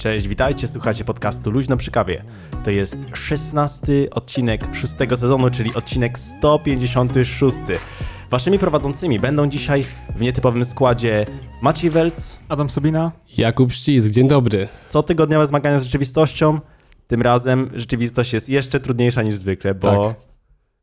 Cześć, witajcie, słuchacie podcastu Luźno przy kawie. To jest szesnasty odcinek szóstego sezonu, czyli odcinek 156. Waszymi prowadzącymi będą dzisiaj w nietypowym składzie Maciej Welc, Adam Sobina. Jakub Ścisk, dzień dobry. cotygodniowe zmagania z rzeczywistością. Tym razem rzeczywistość jest jeszcze trudniejsza niż zwykle, bo Tak.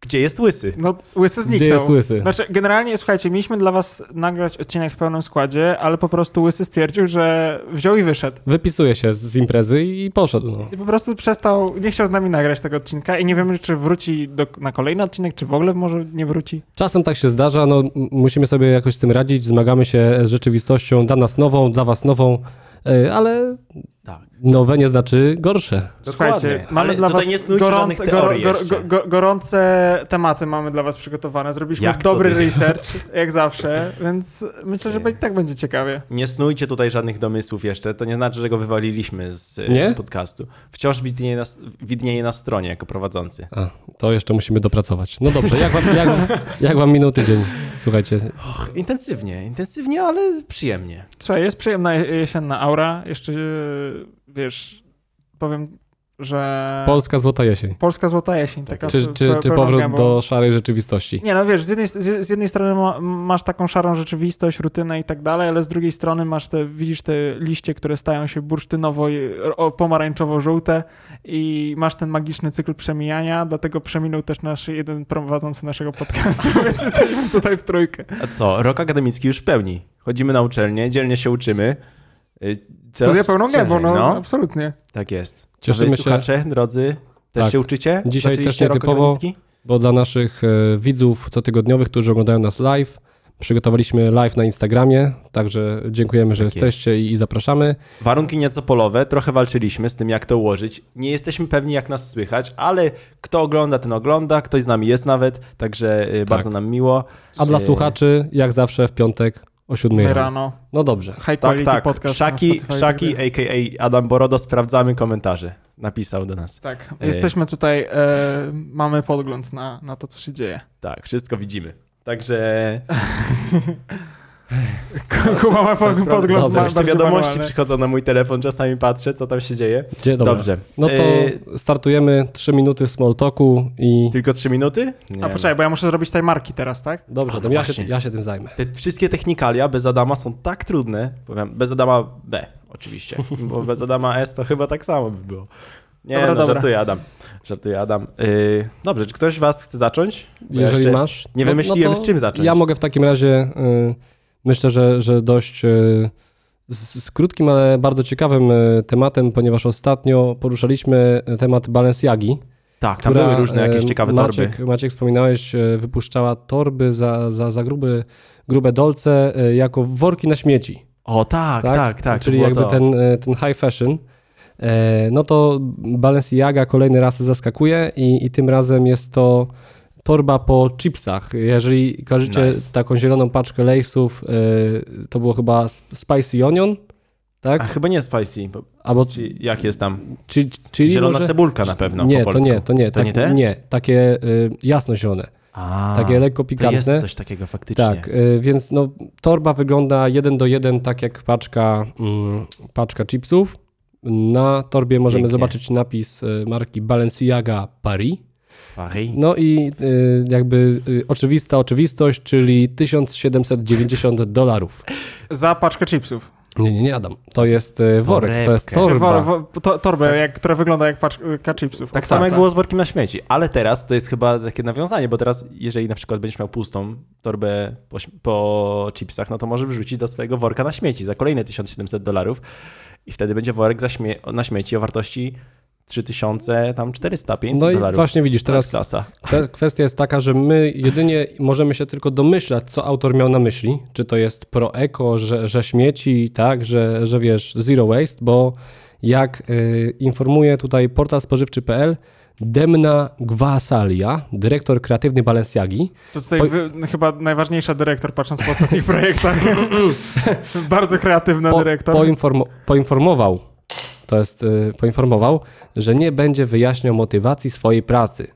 Gdzie jest łysy? No, łysy zniknął. Gdzie jest łysy? Znaczy, generalnie, słuchajcie, mieliśmy dla was nagrać odcinek w pełnym składzie, ale po prostu łysy stwierdził, że wziął i wyszedł. Wypisuje się z imprezy i poszedł. No. I po prostu przestał, nie chciał z nami nagrać tego odcinka i nie wiemy, czy wróci do, na kolejny odcinek, czy w ogóle może nie wróci. Czasem tak się zdarza, no musimy sobie jakoś z tym radzić, zmagamy się z rzeczywistością, dla nas nową, dla was nową, y, ale Tak. Nowe nie znaczy gorsze. Słuchajcie, Dokładnie, mamy ale dla was gorące, gor, jeszcze. go, go, gorące tematy mamy dla was przygotowane. Zrobiliśmy Jak dobry research, jak zawsze, więc myślę, że i tak będzie ciekawie. Nie snujcie tutaj żadnych domysłów jeszcze, to nie znaczy, że go wywaliliśmy z, Nie? z podcastu. Wciąż widnieje na, widnieje na stronie jako prowadzący. A, to jeszcze musimy dopracować. No dobrze, jak wam, jak, wam- jak wam minął tydzień? Słuchajcie, Och, intensywnie, intensywnie, ale przyjemnie. Słuchaj, jest przyjemna jesienna aura. Jeszcze, e, wiesz, powiem, że... Polska złota jesień. Polska złota jesień. Taka Czy, czy, czy powrót gębą. do szarej rzeczywistości? Nie no wiesz, z jednej, z, jednej strony ma, masz taką szarą rzeczywistość, rutynę i tak dalej, ale z drugiej strony masz te, widzisz te liście, które stają się bursztynowo pomarańczowo-żółte i masz ten magiczny cykl przemijania, dlatego przeminął też nasz jeden prowadzący naszego podcastu, więc jesteśmy tutaj w trójkę. A co, rok akademicki już w pełni. Chodzimy na uczelnię, dzielnie się uczymy. Coraz Studia pełną gębą, no, absolutnie. Tak jest. Cieszymy wy, się- słuchacze, drodzy, też Tak. się uczycie? Dzisiaj też nietypowo. bo dla naszych e, widzów cotygodniowych, którzy oglądają nas live, przygotowaliśmy live na Instagramie, także dziękujemy, że Tak jesteście i, i zapraszamy. Warunki nieco polowe, trochę walczyliśmy z tym, jak to ułożyć. Nie jesteśmy pewni, jak nas słychać, ale kto ogląda, ten ogląda, ktoś z nami jest nawet, także y, bardzo nam miło. A dla E, słuchaczy, jak zawsze w piątek o 7 My rano. rano. No dobrze. High Tak, quality tak, podcast. Szaki, tak Szaki a.k.a. Adam Borodo, sprawdzamy komentarze. Napisał do nas. Tak, E. jesteśmy tutaj, e, mamy podgląd na, na to, co się dzieje. Tak, wszystko widzimy. Także Kuba ma pod, podgląd dobra, ma, jeszcze wiadomości manualny. przychodzą na mój telefon, czasami patrzę, co tam się dzieje. Gdzie, dobra. Dobrze. No to E, startujemy 3 minuty small talku i... Tylko trzy minuty? Nie. A poczekaj, bo ja muszę zrobić marki teraz, tak? Dobrze, A, to no ja się, właśnie. ja się tym zajmę. Te wszystkie technikalia bez Adama są tak trudne. Powiem, bez Adama B, oczywiście. Bo bez Adama S to chyba tak samo by było. Nie, Dobra, no, dobra. żartuję Adam. Żartuję Adam. Yy, dobrze, czy ktoś z was chce zacząć? Bo Jeżeli masz... Nie no- wymyśliłem, no z czym zacząć. Ja mogę w takim razie... Y, myślę, że, że dość... Y, z, z krótkim, ale bardzo ciekawym y, tematem, ponieważ ostatnio poruszaliśmy temat Balenciagi. Tak, tam były różne jakieś e, ciekawe Maciek, torby. Maciek wspominałeś, e, wypuszczała torby za, za, za gruby, grube dolce e, jako worki na śmieci. O tak, tak, tak. to Czyli jakby to. ten, e, ten high fashion. E, No to Balenciaga kolejny raz zaskakuje i, i tym razem jest to torba po chipsach. Jeżeli kojarzycie Nice. taką zieloną paczkę Lay'sów, e, to było chyba sp- Spicy Onion, tak? A chyba nie spicy. Bo, Albo czy, jak jest tam? czy, czyli Zielona może... cebulka na pewno Nie, to nie, to nie. To tak, nie te? Nie, takie y, jasnozielone. A, takie lekko to pikantne. jest coś takiego faktycznie. Tak, y, więc no, torba wygląda jeden do jeden tak jak paczka, mm, paczka chipsów. Na torbie możemy Pięknie. zobaczyć napis y, marki Balenciaga Paris. Paris. No i y, jakby y, oczywista oczywistość, czyli 1790 dolarów. Za paczkę chipsów. Nie, nie, nie, Adam. To jest y, worek, to jest Torebkę. torba. Wor, wo, to, torbę, jak, która wygląda jak paczka chipsów. Tak samo jak było z workiem na śmieci. Ale teraz to jest chyba takie nawiązanie, bo teraz jeżeli na przykład będziesz miał pustą torbę po, po chipsach, no to możesz wrzucić do swojego worka na śmieci za kolejne 1700 dolarów i wtedy będzie worek za śmie- na śmieci o wartości 3000, tam 400, 500 No i dolarów. właśnie widzisz, teraz klasa. Kwe- Kwestia jest taka, że my jedynie możemy się tylko domyślać, co autor miał na myśli. Czy to jest pro-eko, że, że śmieci, tak, że, że wiesz, zero waste, bo jak y, informuje tutaj portal spożywczy.pl, Demna Gwasalia, dyrektor kreatywny Balenciagi. To tutaj Oj. wy, no, chyba najważniejsza dyrektor, patrząc po ostatnich projektach. Bardzo kreatywna Po, dyrektor. poinformo, poinformował, to jest, y, poinformował, że nie będzie wyjaśniał motywacji swojej pracy.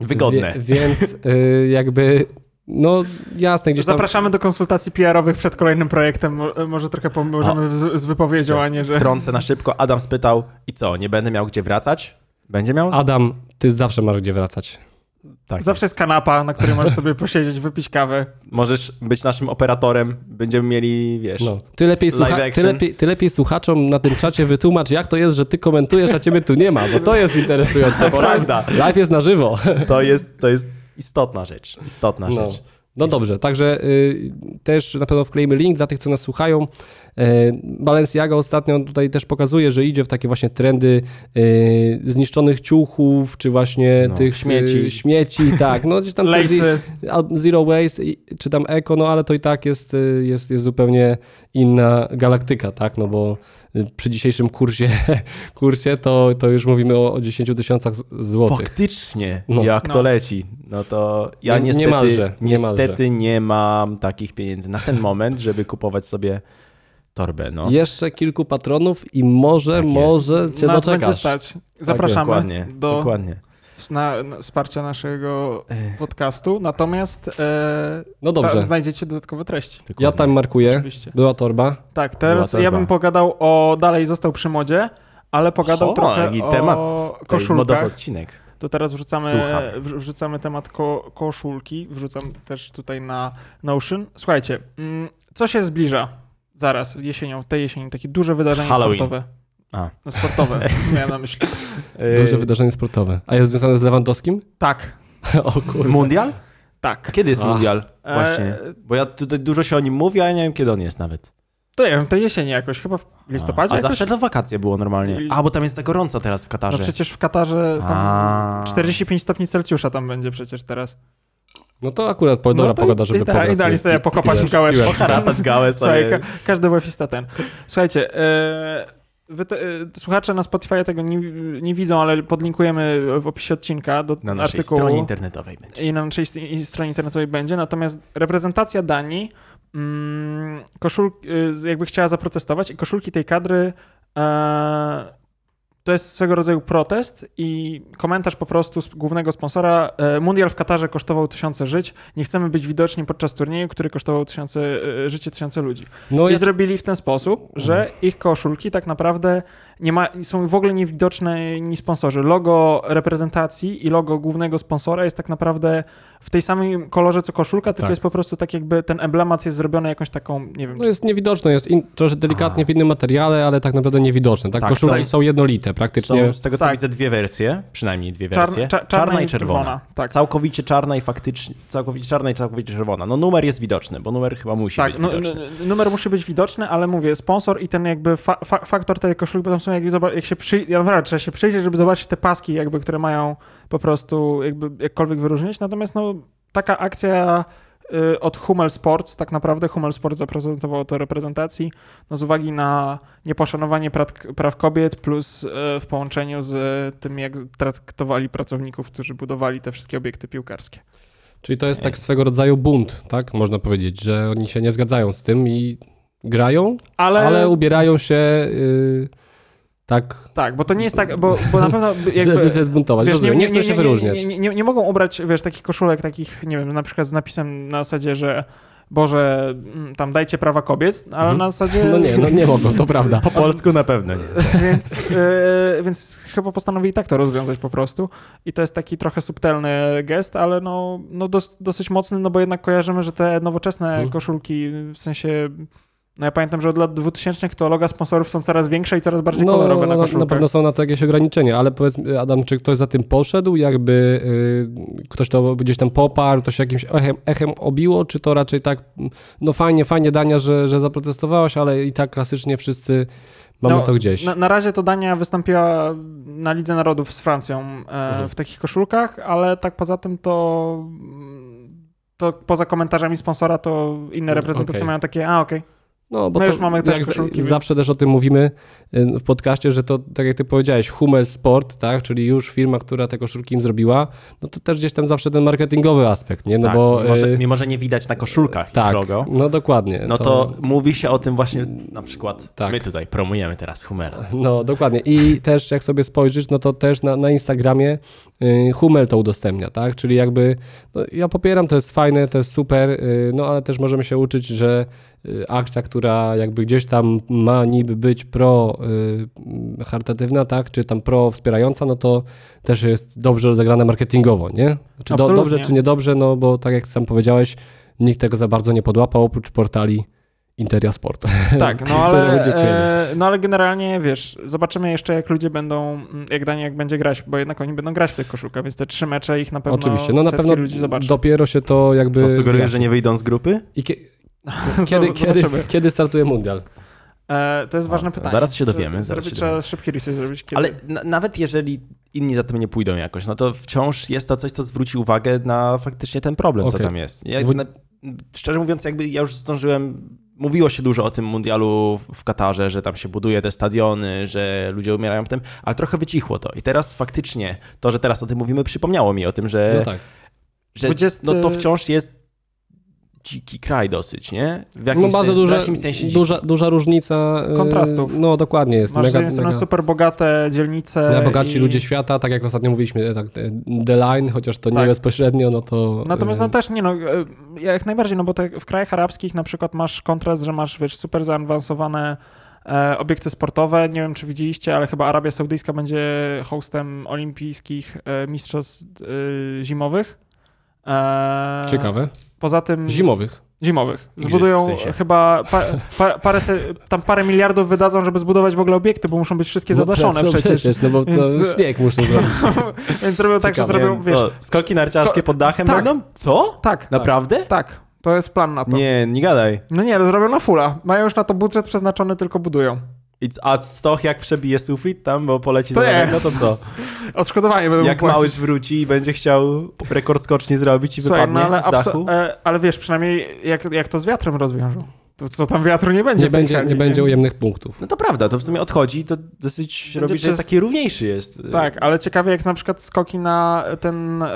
Wygodne. Wie, więc y, jakby, no jasne, gdzieś tam... Zapraszamy do konsultacji PR-owych przed kolejnym projektem. Mo- Może trochę pomożemy z, z wypowiedzią, a nie, że... Wtrącę na szybko. Adam spytał, i co, nie będę miał gdzie wracać? Będzie miał? Adam, ty zawsze masz gdzie wracać. Tak. Zawsze jest kanapa, na której możesz sobie posiedzieć, wypić kawę. Możesz być naszym operatorem. Będziemy mieli, wiesz... No. Ty, lepiej Live słucha- ty, lepiej, ty lepiej słuchaczom na tym czacie wytłumacz, jak to jest, że ty komentujesz, a ciebie tu nie ma, bo to jest interesujące, bo live, Prawda. live jest na żywo. To jest, to jest istotna rzecz. Istotna No. rzecz. No dobrze, także y, też na pewno wkleimy link dla tych, co nas słuchają. E, Balenciaga ostatnio tutaj też pokazuje, że idzie w takie właśnie trendy y, zniszczonych ciuchów, czy właśnie No, tych śmieci. y, śmieci, tak, no gdzieś tam Lejsy. zero waste, czy tam eco, no ale to i tak jest, y, jest, jest zupełnie inna galaktyka, tak, no bo y, przy dzisiejszym kursie, kursie to, to już mówimy o, o 10 tysiącach złotych. Faktycznie, No. jak No. to leci. No to ja Nie- niestety, niemalże, niemalże. niestety nie mam takich pieniędzy na ten moment, żeby kupować sobie torbę. No. Jeszcze kilku patronów i może, Tak może cię Nas będzie doczekasz. stać. Zapraszamy Dokładnie, do dokładnie. Na, na wsparcia naszego Ech, podcastu, natomiast e, No dobrze, tam znajdziecie dodatkowe treści. dokładnie. ja tam markuję. Oczywiście. Była torba. Tak, teraz Była ja torba. bym pogadał o dalej został przy modzie, ale pogadał O, trochę o temat. Tutaj koszulkach. Odcinek. To teraz wrzucamy, Słucham. wrzucamy temat ko, koszulki. Wrzucam też tutaj na Notion. Słuchajcie, mm, co się zbliża zaraz jesienią, tej jesieni? Takie duże wydarzenie Halloween. sportowe. A. No, sportowe, miałem na myśli. Duże Yy, wydarzenie sportowe. A jest związane z Lewandowskim? Tak, o kurde. Mundial? A tak. kiedy jest Ach. mundial? Właśnie. E, Bo ja tutaj dużo się o nim mówi, a ja nie wiem kiedy on jest nawet. to nie wiem, tej jesieni jakoś, chyba w listopadzie A jakoś? zawsze to wakacje było normalnie. A, bo tam jest za gorąco teraz w No Katarze. przecież w Katarze tam A. 45 stopni Celsjusza tam będzie przecież teraz. No to akurat po, dobra no to pogoda, żeby da, pograć I dali sobie pokopać piłeczkę, gałeczkę. Poharatać gałę Słuchaj, sobie. ka każdy łefista ten. Słuchajcie, e, słuchacze na Spotify tego nie, nie widzą, ale podlinkujemy w opisie odcinka do Na naszej artykułu stronie internetowej będzie. i na naszej stronie internetowej będzie. Natomiast reprezentacja Danii mm, koszul, y, jakby chciała zaprotestować i koszulki tej kadry e, to jest swego rodzaju protest i komentarz po prostu z głównego sponsora. e, Mundial w Katarze kosztował tysiące żyć. Nie chcemy być widoczni podczas turnieju, który kosztował tysiące, e, życie tysiące ludzi. No I ja, zrobili w ten sposób, że ich koszulki tak naprawdę nie ma, są w ogóle niewidoczne ni sponsorzy. Logo reprezentacji i logo głównego sponsora jest tak naprawdę w tej samej kolorze co koszulka, tylko Tak. jest po prostu tak jakby ten emblemat jest zrobiony jakąś taką, nie wiem, no jest niewidoczne, jest in, troszkę delikatnie A. w innym materiale, ale tak naprawdę niewidoczne. Tak, Tak, koszulki są- są jednolite praktycznie. Są z tego co Tak. widzę dwie wersje, przynajmniej dwie czarna, wersje. cza, czarna, i czerwona. Tak. Całkowicie czarna i faktycznie, całkowicie czarna i całkowicie czerwona. No numer jest widoczny, bo numer chyba musi Tak, być no, widoczny. numer musi być widoczny, ale mówię, sponsor i ten jakby fa fa faktor tej koszulki, bo tam są zoba- jak się przy... ja naprawdę trzeba się przyjrzeć, żeby zobaczyć te paski jakby, które mają po prostu jakby jakkolwiek wyróżnić, natomiast no taka akcja y, od Hummel Sports, tak naprawdę Hummel Sports zaprezentował to reprezentacji, no z uwagi na nieposzanowanie praw, praw kobiet plus y, w połączeniu z tym, jak traktowali pracowników, którzy budowali te wszystkie obiekty piłkarskie. Czyli to jest tak swego rodzaju bunt, tak? Można powiedzieć, że oni się nie zgadzają z tym i grają, Ale, ale, ubierają się y, tak, tak, bo to nie jest tak, bo, bo na pewno jakby... żeby się zbuntować. Wiesz, Rozumiem, nie, chcą się wyróżniać. Nie, nie, nie, nie mogą ubrać, wiesz, takich koszulek, takich, nie wiem, na przykład z napisem na zasadzie, że Boże, mm, tam dajcie prawa kobiet, ale Mhm. na zasadzie... No nie, no nie mogą, to prawda. Po polsku na pewno nie. więc, yy, więc chyba postanowili tak to rozwiązać po prostu. I to jest taki trochę subtelny gest, ale no, no dos, dosyć mocny, no bo jednak kojarzymy, że te nowoczesne Mhm. koszulki, w sensie... No ja pamiętam, że od lat 2000 to loga sponsorów są coraz większe i coraz bardziej No, kolorowe na na, koszulkach. na pewno są na to jakieś ograniczenia, ale powiedz, Adam, czy ktoś za tym poszedł, jakby y, ktoś to gdzieś tam poparł, to się jakimś echem, echem obiło, czy to raczej tak, no fajnie, fajnie Dania, że, że zaprotestowałaś, ale i tak klasycznie wszyscy mamy No, to gdzieś. Na, na razie to Dania wystąpiła na Lidze Narodów z Francją e, Mhm. w takich koszulkach, ale tak poza tym to, to poza komentarzami sponsora to inne Mm, reprezentacje okej. mają takie, a okej. No, bo My to, już mamy też koszulki, z, więc- zawsze też o tym mówimy y, w podcaście, że to, tak jak ty powiedziałeś, Hummel Sport, tak, czyli już firma, która te koszulki im zrobiła, no to też gdzieś tam zawsze ten marketingowy aspekt, nie? No tak, bo... mimo, że, y, mimo, że nie widać na koszulkach tak, logo, no dokładnie. no to, mówi się o tym właśnie na przykład, Tak. my tutaj promujemy teraz Hummela. No, dokładnie. I też jak sobie spojrzysz, no to też na, na Instagramie y, Hummel to udostępnia, tak? Czyli jakby, no, ja popieram, to jest fajne, to jest super, no ale też możemy się uczyć, że akcja, która jakby gdzieś tam ma niby być pro y, charytatywna, tak? Czy tam pro wspierająca, no to też jest dobrze rozegrane marketingowo, nie? Czy do, dobrze, czy niedobrze, no bo tak jak sam powiedziałeś, nikt tego za bardzo nie podłapał, oprócz portali Interia Sport. Tak, no ale, e, no ale generalnie wiesz, zobaczymy jeszcze jak ludzie będą, jak Daniel będzie grać, bo jednak oni będą grać w tych koszulkach, więc te trzy mecze ich na pewno Oczywiście, no na pewno ludzi zobaczy. dopiero się to jakby... Co sugerujesz, wyjaśni. że nie wyjdą z grupy? I kiedy, kiedy, kiedy startuje mundial? E, to jest ważne pytanie. zaraz się dowiemy, zaraz zrobić, się trzeba dowiemy. szybki research zrobić. Kiedy. Ale na, nawet jeżeli inni za tym nie pójdą jakoś, no to wciąż jest to coś, co zwróci uwagę na faktycznie ten problem, co Okej. tam jest. Ja, na, szczerze mówiąc, jakby ja już zdążyłem, mówiło się dużo o tym mundialu w- w Katarze, że tam się buduje te stadiony, że ludzie umierają w tym, ale trochę wycichło to. I teraz faktycznie to, że teraz o tym mówimy, przypomniało mi o tym, że, No tak. że 20 no to wciąż jest dziki kraj dosyć, nie? W jakimś, No bardzo w jakimś sensie dziki. duża, duża różnica. yy, Kontrastów. No dokładnie jest. Masz mega, mega. super bogate dzielnice. Najbogatsi i... ludzie świata, tak jak ostatnio mówiliśmy, tak, The Line, chociaż to nie Tak. bezpośrednio, no to... Natomiast no też nie no, jak najbardziej, no bo te, w krajach arabskich na przykład masz kontrast, że masz wiesz, super zaawansowane e, obiekty sportowe. Nie wiem, czy widzieliście, ale chyba Arabia Saudyjska będzie hostem olimpijskich e, mistrzostw e, zimowych. E, Ciekawe. Poza tym Zimowych. zimowych. Zbudują w sensie. chyba pa, pa, parę, se, tam parę miliardów wydadzą, żeby zbudować w ogóle obiekty, bo muszą być wszystkie zadaszone no, przecież. No bo to Więc- śnieg muszą zrobić. Więc robią tak, że Ciekawe. zrobią, wiesz, co, skoki narciarskie sko- pod dachem tak. będą? Co? tak, Naprawdę? tak. To jest plan na to. Nie, nie gadaj. No nie, ale zrobią na fulla. Mają już na to budżet przeznaczony, tylko budują. I c- A stoch jak przebije sufit tam, bo poleci To za daleko, no to co? Odszkodowanie będą Jak płacić. mały wróci i będzie chciał rekord skoczni zrobić i Słuchaj, wypadnie no ale, z dachu? e, ale wiesz, przynajmniej jak, jak to z wiatrem rozwiążą. To co tam wiatru nie będzie Nie będzie, hali, nie będzie ujemnych punktów. No to prawda, to w sumie odchodzi, to dosyć Będzie robi, że przez- taki równiejszy jest. Tak, ale ciekawie jak na przykład skoki na ten, e,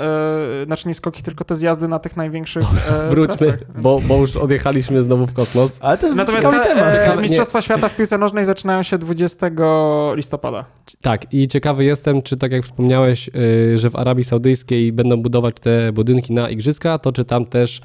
znaczy nie skoki, tylko te zjazdy na tych największych e, Wróćmy, bo, bo już odjechaliśmy znowu w kosmos. Ale to jest Natomiast ciekawy te, temat. e, Ciekawe- nie. Mistrzostwa Świata w piłce nożnej zaczynają się 20 listopada. Tak, i ciekawy jestem, czy tak jak wspomniałeś, y, że w Arabii Saudyjskiej będą budować te budynki na igrzyska, to czy tam też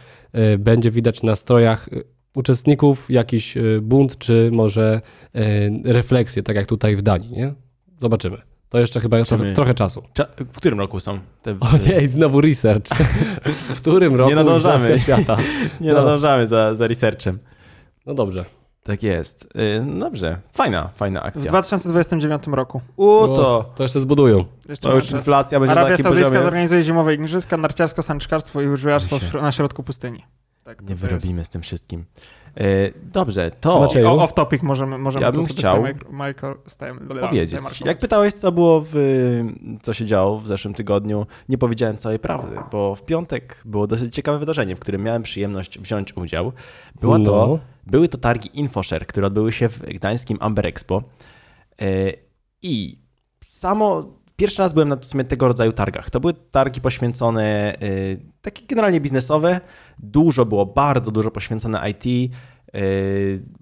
y, będzie widać na strojach y, uczestników jakiś y, bunt, czy może y, refleksję, tak jak tutaj w Danii, nie? Zobaczymy. To jeszcze chyba trochę, trochę czasu. Cza- W którym roku są te... O nie, znowu research. w którym roku nadążamy. Igrzyska świata? Nie No. nadążamy za, za researchem. No dobrze. Tak jest. Y, Dobrze, fajna, fajna W akcja. 2029 roku. U, to... to jeszcze zbudują. Jeszcze To już inflacja będzie na Arabia takim Saudyjska poziomie. zorganizuje zimowe igrzyska, narciarsko, sanczkarstwo i łyżwiarstwo w na środku pustyni. Tak, Nie jest- wyrobimy z tym wszystkim. Y, Dobrze, to... Maciej. O, off topic możemy, możemy Ja bym chciał Michael, powiedzieć. Jak pytałeś, co było w, co się działo w zeszłym tygodniu, nie powiedziałem całej prawdy, bo w piątek było dosyć ciekawe wydarzenie, w którym miałem przyjemność wziąć udział. Była to, No. były to targi InfoShare, które odbyły się w gdańskim Amber Expo. E, I samo pierwszy raz byłem na sumie tego rodzaju targach. To były targi poświęcone, e, takie generalnie biznesowe. Dużo było, bardzo dużo poświęcone IT, e,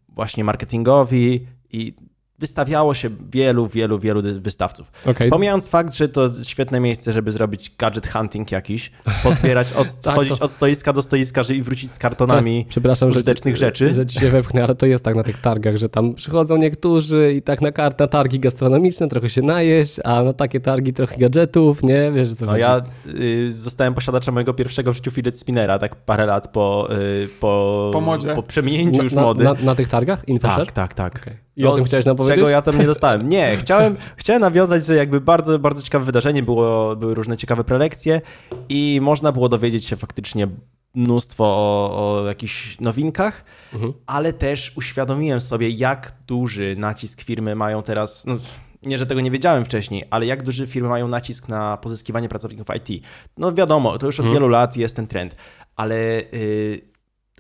właśnie marketingowi i wystawiało się wielu, wielu, wielu wystawców. Okej. Pomijając fakt, że to świetne miejsce, żeby zrobić gadget hunting jakiś, pozbierać, od, Tak, chodzić to- od stoiska do stoiska, żeby i wrócić z Teraz, kartonami. przepraszam, że użytecznych ci, rzeczy. że ci się wepchnę, ale to jest tak na tych targach, że tam przychodzą niektórzy i tak na, kart, na targi gastronomiczne trochę się najeść, a na takie targi trochę gadżetów, nie? Wiesz o co No chodzi. ja y, zostałem posiadaczem mojego pierwszego w życiu fidget spinnera, tak parę lat po, y, po, Po modzie. po przeminięciu już na, mody. Na, na tych targach? InfoShare? tak, tak, tak. Okej. I o No, tym chciałeś nam powiedzieć? Czego ja tam nie dostałem. Nie, chciałem, chciałem nawiązać, że jakby bardzo, bardzo ciekawe wydarzenie, było, były różne ciekawe prelekcje i można było dowiedzieć się faktycznie mnóstwo o, o jakichś nowinkach, Mhm. ale też uświadomiłem sobie, jak duży nacisk firmy mają teraz. No, nie, że tego nie wiedziałem wcześniej, ale jak duży firmy mają nacisk na pozyskiwanie pracowników IT. No wiadomo, to już od Mhm. wielu lat jest ten trend, ale y,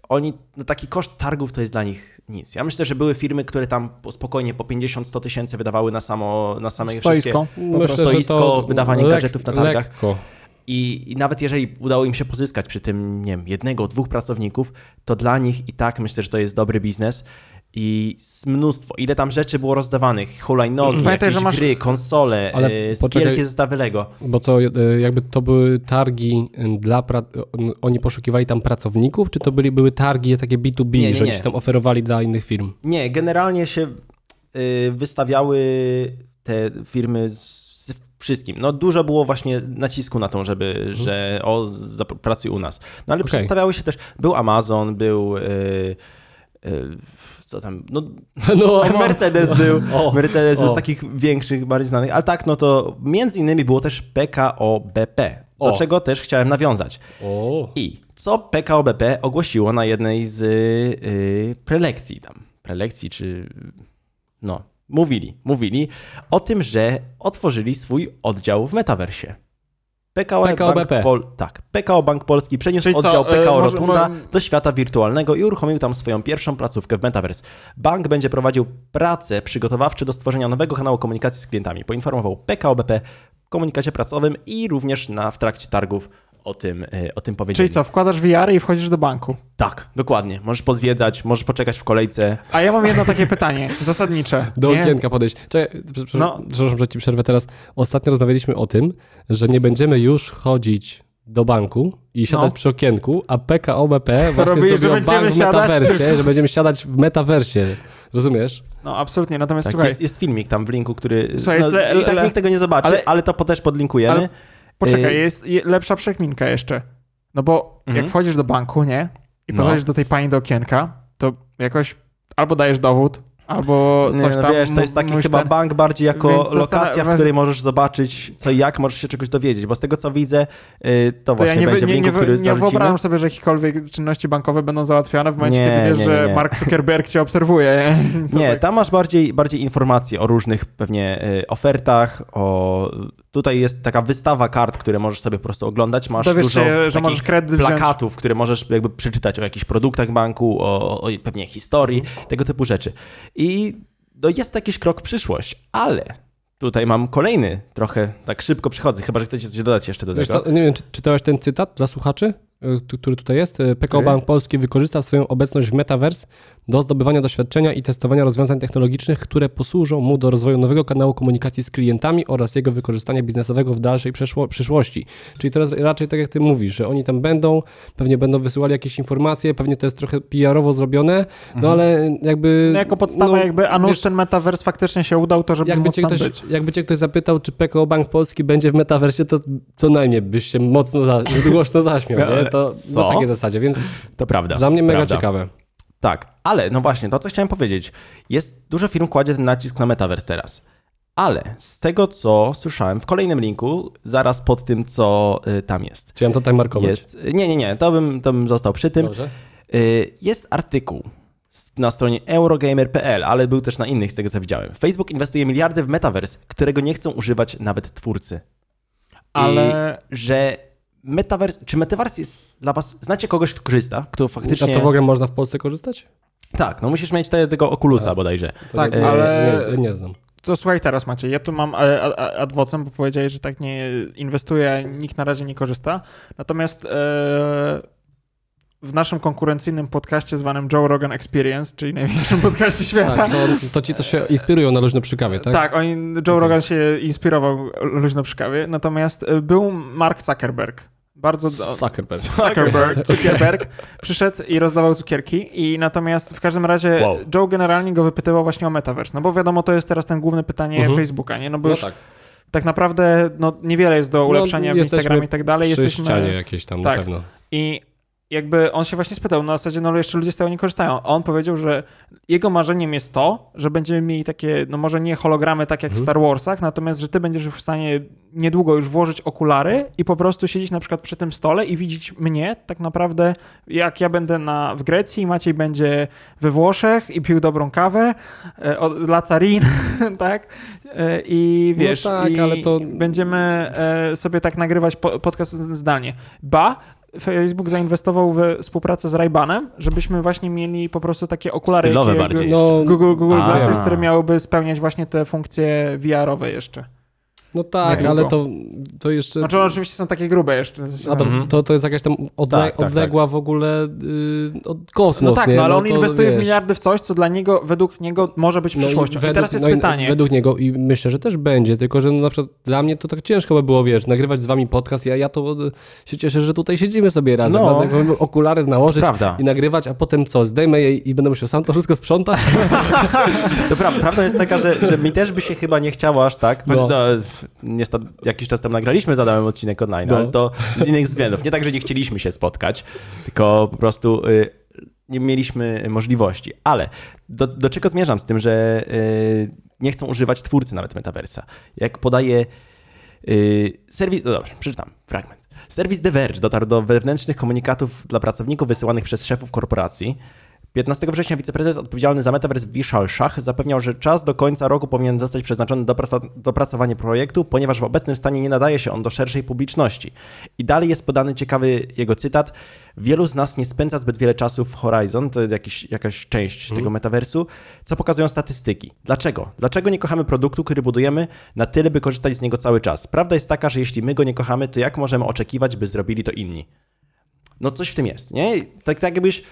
oni, no taki koszt targów to jest dla nich nic. Ja myślę, że były firmy, które tam po- spokojnie po 50-100 tysięcy wydawały na samo, na same wszystkie... Stoisko. Myślę, stoisko, wydawanie lek- gadżetów na targach. Lekko. I, I nawet jeżeli udało im się pozyskać przy tym, nie wiem, jednego, dwóch pracowników, to dla nich i tak myślę, że to jest dobry biznes. I mnóstwo. Ile tam rzeczy było rozdawanych? Hulajnogi, Pamiętaj, jakieś że masz- gry, konsole, Ale Ale poczekaj. wielkie zestawy Lego. Bo to e, jakby to były targi e, dla. Pra... on- Oni poszukiwali tam pracowników, czy to byli, były targi takie B2B, Nie, nie, że oni nie. się tam oferowali dla innych firm? Nie, generalnie się y, wystawiały te firmy z, wszystkim. No dużo było właśnie nacisku na to, żeby, że o, pracuj u nas. No ale Mhm. Okej. przedstawiały się też, był Amazon, był y, y, co tam, no No, Mercedes był, O, Mercedes był o. z takich większych, bardziej znanych, ale tak, no to między innymi było też PKO BP, do O. czego też chciałem nawiązać. O, I co PKO BP ogłosiło na jednej z y, prelekcji tam, prelekcji czy no, mówili, mówili o tym, że otworzyli swój oddział w metaversie. PKO, PKO Bank BP. Pol, tak, PKO Bank Polski przeniósł Czyli co, oddział e, PKO może- Rotunda do świata wirtualnego i uruchomił tam swoją pierwszą placówkę w Metaverse. Bank będzie prowadził prace przygotowawcze do stworzenia nowego kanału komunikacji z klientami. Poinformował PKO BP w komunikacie pracowym i również na, w trakcie targów o tym, e, o tym powiedzieli. Czyli co, wkładasz VR i wchodzisz do banku. Tak, dokładnie. Możesz pozwiedzać, możesz poczekać w kolejce. A ja mam jedno takie pytanie, zasadnicze. do Nie? okienka podejść. Czekaj, No. przepraszam, że ci przerwę teraz. Ostatnio rozmawialiśmy o tym, że nie będziemy już chodzić do banku i siadać No. przy okienku, a PKO BP właśnie Robi, że będziemy bank w siadać metaversie, że będziemy siadać w metaversie. Rozumiesz? No absolutnie, natomiast Tak, słuchaj, jest, jest filmik tam w linku, który. Słuchaj, no, jest le- I tak le- nikt tego nie zobaczy, ale, ale- to też podlinkujemy. ale- poczekaj, y- jest je- lepsza przekminka jeszcze. No bo Mhm. jak wchodzisz do banku, nie? I No. podchodzisz do tej pani do okienka, to jakoś albo dajesz dowód, albo Nie, coś no tam. wiesz, to jest taki chyba ten- bank bardziej jako lokacja, w której możesz zobaczyć co i jak, możesz się czegoś dowiedzieć, bo z tego co widzę, y, to właśnie ja nie, będzie w nie, linku, nie, który nie zarzucimy. wyobrażam sobie, że jakiekolwiek czynności bankowe będą załatwiane w momencie, Nie, kiedy wiesz, nie, że nie, nie. Mark Zuckerberg cię obserwuje. Nie, tam masz bardziej, bardziej informacje o różnych pewnie y, ofertach, o... Tutaj jest taka wystawa kart, które możesz sobie po prostu oglądać. Masz Dowiesz dużo się, że możesz kredyt wziąć. plakatów, które możesz jakby przeczytać o jakichś produktach banku, o, o pewnie historii, tego typu rzeczy. I no jest to jakiś krok w przyszłość, ale tutaj mam kolejny, trochę tak szybko przychodzę, chyba że chcecie coś dodać jeszcze do Wiesz tego. co, nie wiem, czy czytałeś ten cytat dla słuchaczy, który tutaj jest? Y, PKO. Bank Polski wykorzysta swoją obecność w Metaverse do zdobywania doświadczenia i testowania rozwiązań technologicznych, które posłużą mu do rozwoju nowego kanału komunikacji z klientami oraz jego wykorzystania biznesowego w dalszej przyszłości. Czyli teraz raczej tak jak ty mówisz, że oni tam będą, pewnie będą wysyłali jakieś informacje, pewnie to jest trochę PR-owo zrobione, no ale jakby... No jako podstawa no, jakby, a nuż wiesz, ten metaverse faktycznie się udał, to żeby jakby cię, ktoś, być. jakby cię ktoś zapytał, czy PKO Bank Polski będzie w metaversie, to co najmniej byś się mocno, za, głośno zaśmiał, nie? To Co? na takiej zasadzie, więc To prawda. dla mnie mega prawda. ciekawe. Tak, ale no właśnie, to co chciałem powiedzieć. Jest, dużo firm kładzie ten nacisk na metaverse teraz. Ale z tego, co słyszałem w kolejnym linku, zaraz pod tym, co y, tam jest. Mam to tak markować? Jest. Nie, nie, nie, to bym, to bym został przy tym. Dobrze. Y, Jest artykuł na stronie eurogamer.pl, ale był też na innych z tego, co widziałem. Facebook inwestuje miliardy w metaverse, którego nie chcą używać nawet twórcy. Ale Że metaverse, czy metaverse jest dla was, znacie kogoś, kto korzysta, kto faktycznie... A to w ogóle można w Polsce korzystać? Tak, no musisz mieć te, tego Oculusa A. bodajże. To Tak, nie, ale- Nie, nie znam. to słuchaj teraz Maciej, ja tu mam e, a- a- adwocem, bo powiedziałeś, że tak nie inwestuje, nikt na razie nie korzysta. Natomiast e, w naszym konkurencyjnym podcaście zwanym Joe Rogan Experience, czyli największym podcaście świata, Tak, to, to ci, co się inspirują na luźno przy kawie, tak? Tak, oni, Joe Rogan się inspirował luźno przy kawie, natomiast e, był Mark Zuckerberg. Bardzo... do- Zuckerberg. Zuckerberg, Zuckerberg przyszedł i rozdawał cukierki i natomiast w każdym razie Wow. Joe generalnie go wypytywał właśnie o metaverse, no bo wiadomo, to jest teraz ten główne pytanie Mhm. Facebooka, nie? No bo No już tak. tak naprawdę no, niewiele jest do ulepszenia w jesteśmy Instagramie i tak dalej, jesteśmy... jakieś tam Tak. na pewno. I jakby on się właśnie spytał, na zasadzie, no ale jeszcze ludzie z tego nie korzystają. A on powiedział, że jego marzeniem jest to, że będziemy mieli takie, no może nie hologramy tak jak w Mhm. Star Warsach, natomiast, że ty będziesz w stanie niedługo już włożyć okulary i po prostu siedzieć na przykład przy tym stole i widzieć mnie tak naprawdę, jak ja będę na, w Grecji, Maciej będzie we Włoszech i pił dobrą kawę, e, od Lazarin, tak? E, I wiesz, tak, i ale to- będziemy e, sobie tak nagrywać po, podcast zdalnie. Ba, Facebook zainwestował w współpracę z Ray-Banem, żebyśmy właśnie mieli po prostu takie okulary Stylowe jakie- bardziej No, Google, Google A. Glasses, które miałyby spełniać właśnie te funkcje VR-owe jeszcze. no tak, ale to, to jeszcze... Znaczy one oczywiście są takie grube jeszcze. Mhm. to, to jest jakaś tam odle Tak, tak, odległa w ogóle y, od kosmos, No tak, nie? no ale on to, inwestuje w wiesz, miliardy w coś, co dla niego, według niego może być no i przyszłością. I, według- teraz jest no i pytanie. Według niego i myślę, że też będzie, tylko że no na przykład dla mnie to tak ciężko by było, wiesz, nagrywać z wami podcast, ja, ja to y, się cieszę, że tutaj siedzimy sobie razem, No. no. prawda? okulary nałożyć Prawda. i nagrywać, a potem co, zdejmę je i będę musiał sam to wszystko sprzątać? To pra prawda jest taka, że, że mi też by się chyba nie chciało aż tak. No. No. niestety jakiś czas temu nagraliśmy z Adamem odcinek online, No. ale to z innych względów. Nie tak, że nie chcieliśmy się spotkać, tylko po prostu y, nie mieliśmy możliwości. Ale do, do czego zmierzam z tym, że y, nie chcą używać twórcy nawet metaversa? Jak podaje y, serwis... No dobrze, przeczytam fragment. Serwis The Verge dotarł do wewnętrznych komunikatów dla pracowników wysyłanych przez szefów korporacji. 15 września wiceprezes odpowiedzialny za Metaverse Vishal Shah zapewniał, że czas do końca roku powinien zostać przeznaczony do dopracow- dopracowanie projektu, ponieważ w obecnym stanie nie nadaje się on do szerszej publiczności. I dalej jest podany ciekawy jego cytat. Wielu z nas nie spędza zbyt wiele czasu w Horizon, to jest jakiś, jakaś część tego metaversu, co pokazują statystyki. Dlaczego? Dlaczego nie kochamy produktu, który budujemy na tyle, by korzystać z niego cały czas? Prawda jest taka, że jeśli my go nie kochamy, to jak możemy oczekiwać, by zrobili to inni? no coś w tym jest, nie? Tak, tak jakbyś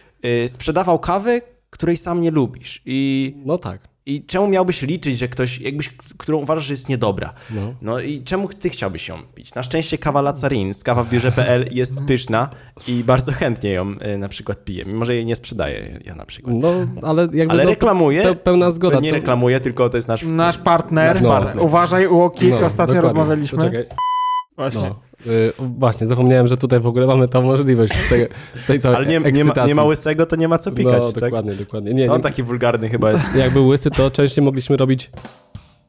sprzedawał kawę, której sam nie lubisz. I, No tak. I czemu miałbyś liczyć, że ktoś, jakbyś, którą uważasz, że jest niedobra? No. No i czemu ty chciałbyś ją pić? Na szczęście kawa Lazarin z kawa w biurze.pl jest pyszna i bardzo chętnie ją y, na przykład piję, mimo że jej nie sprzedaję ja na przykład. No, ale jakby Ale no, reklamuje, pe- pełna zgoda. nie to- reklamuję, tylko to jest nasz... Nasz partner, Nasz partner. uważaj, UOKiK, no, ostatnio dokładnie. rozmawialiśmy. Poczekaj. Właśnie. No. Y, właśnie, zapomniałem, że tutaj w ogóle mamy tą możliwość z, tego, z tej całej Ale nie, nie, ma, nie ma łysego, to nie ma co pikać, No, tak? dokładnie, dokładnie. Nie, To on nie, taki wulgarny chyba jest. jak był łysy, to częściej mogliśmy robić...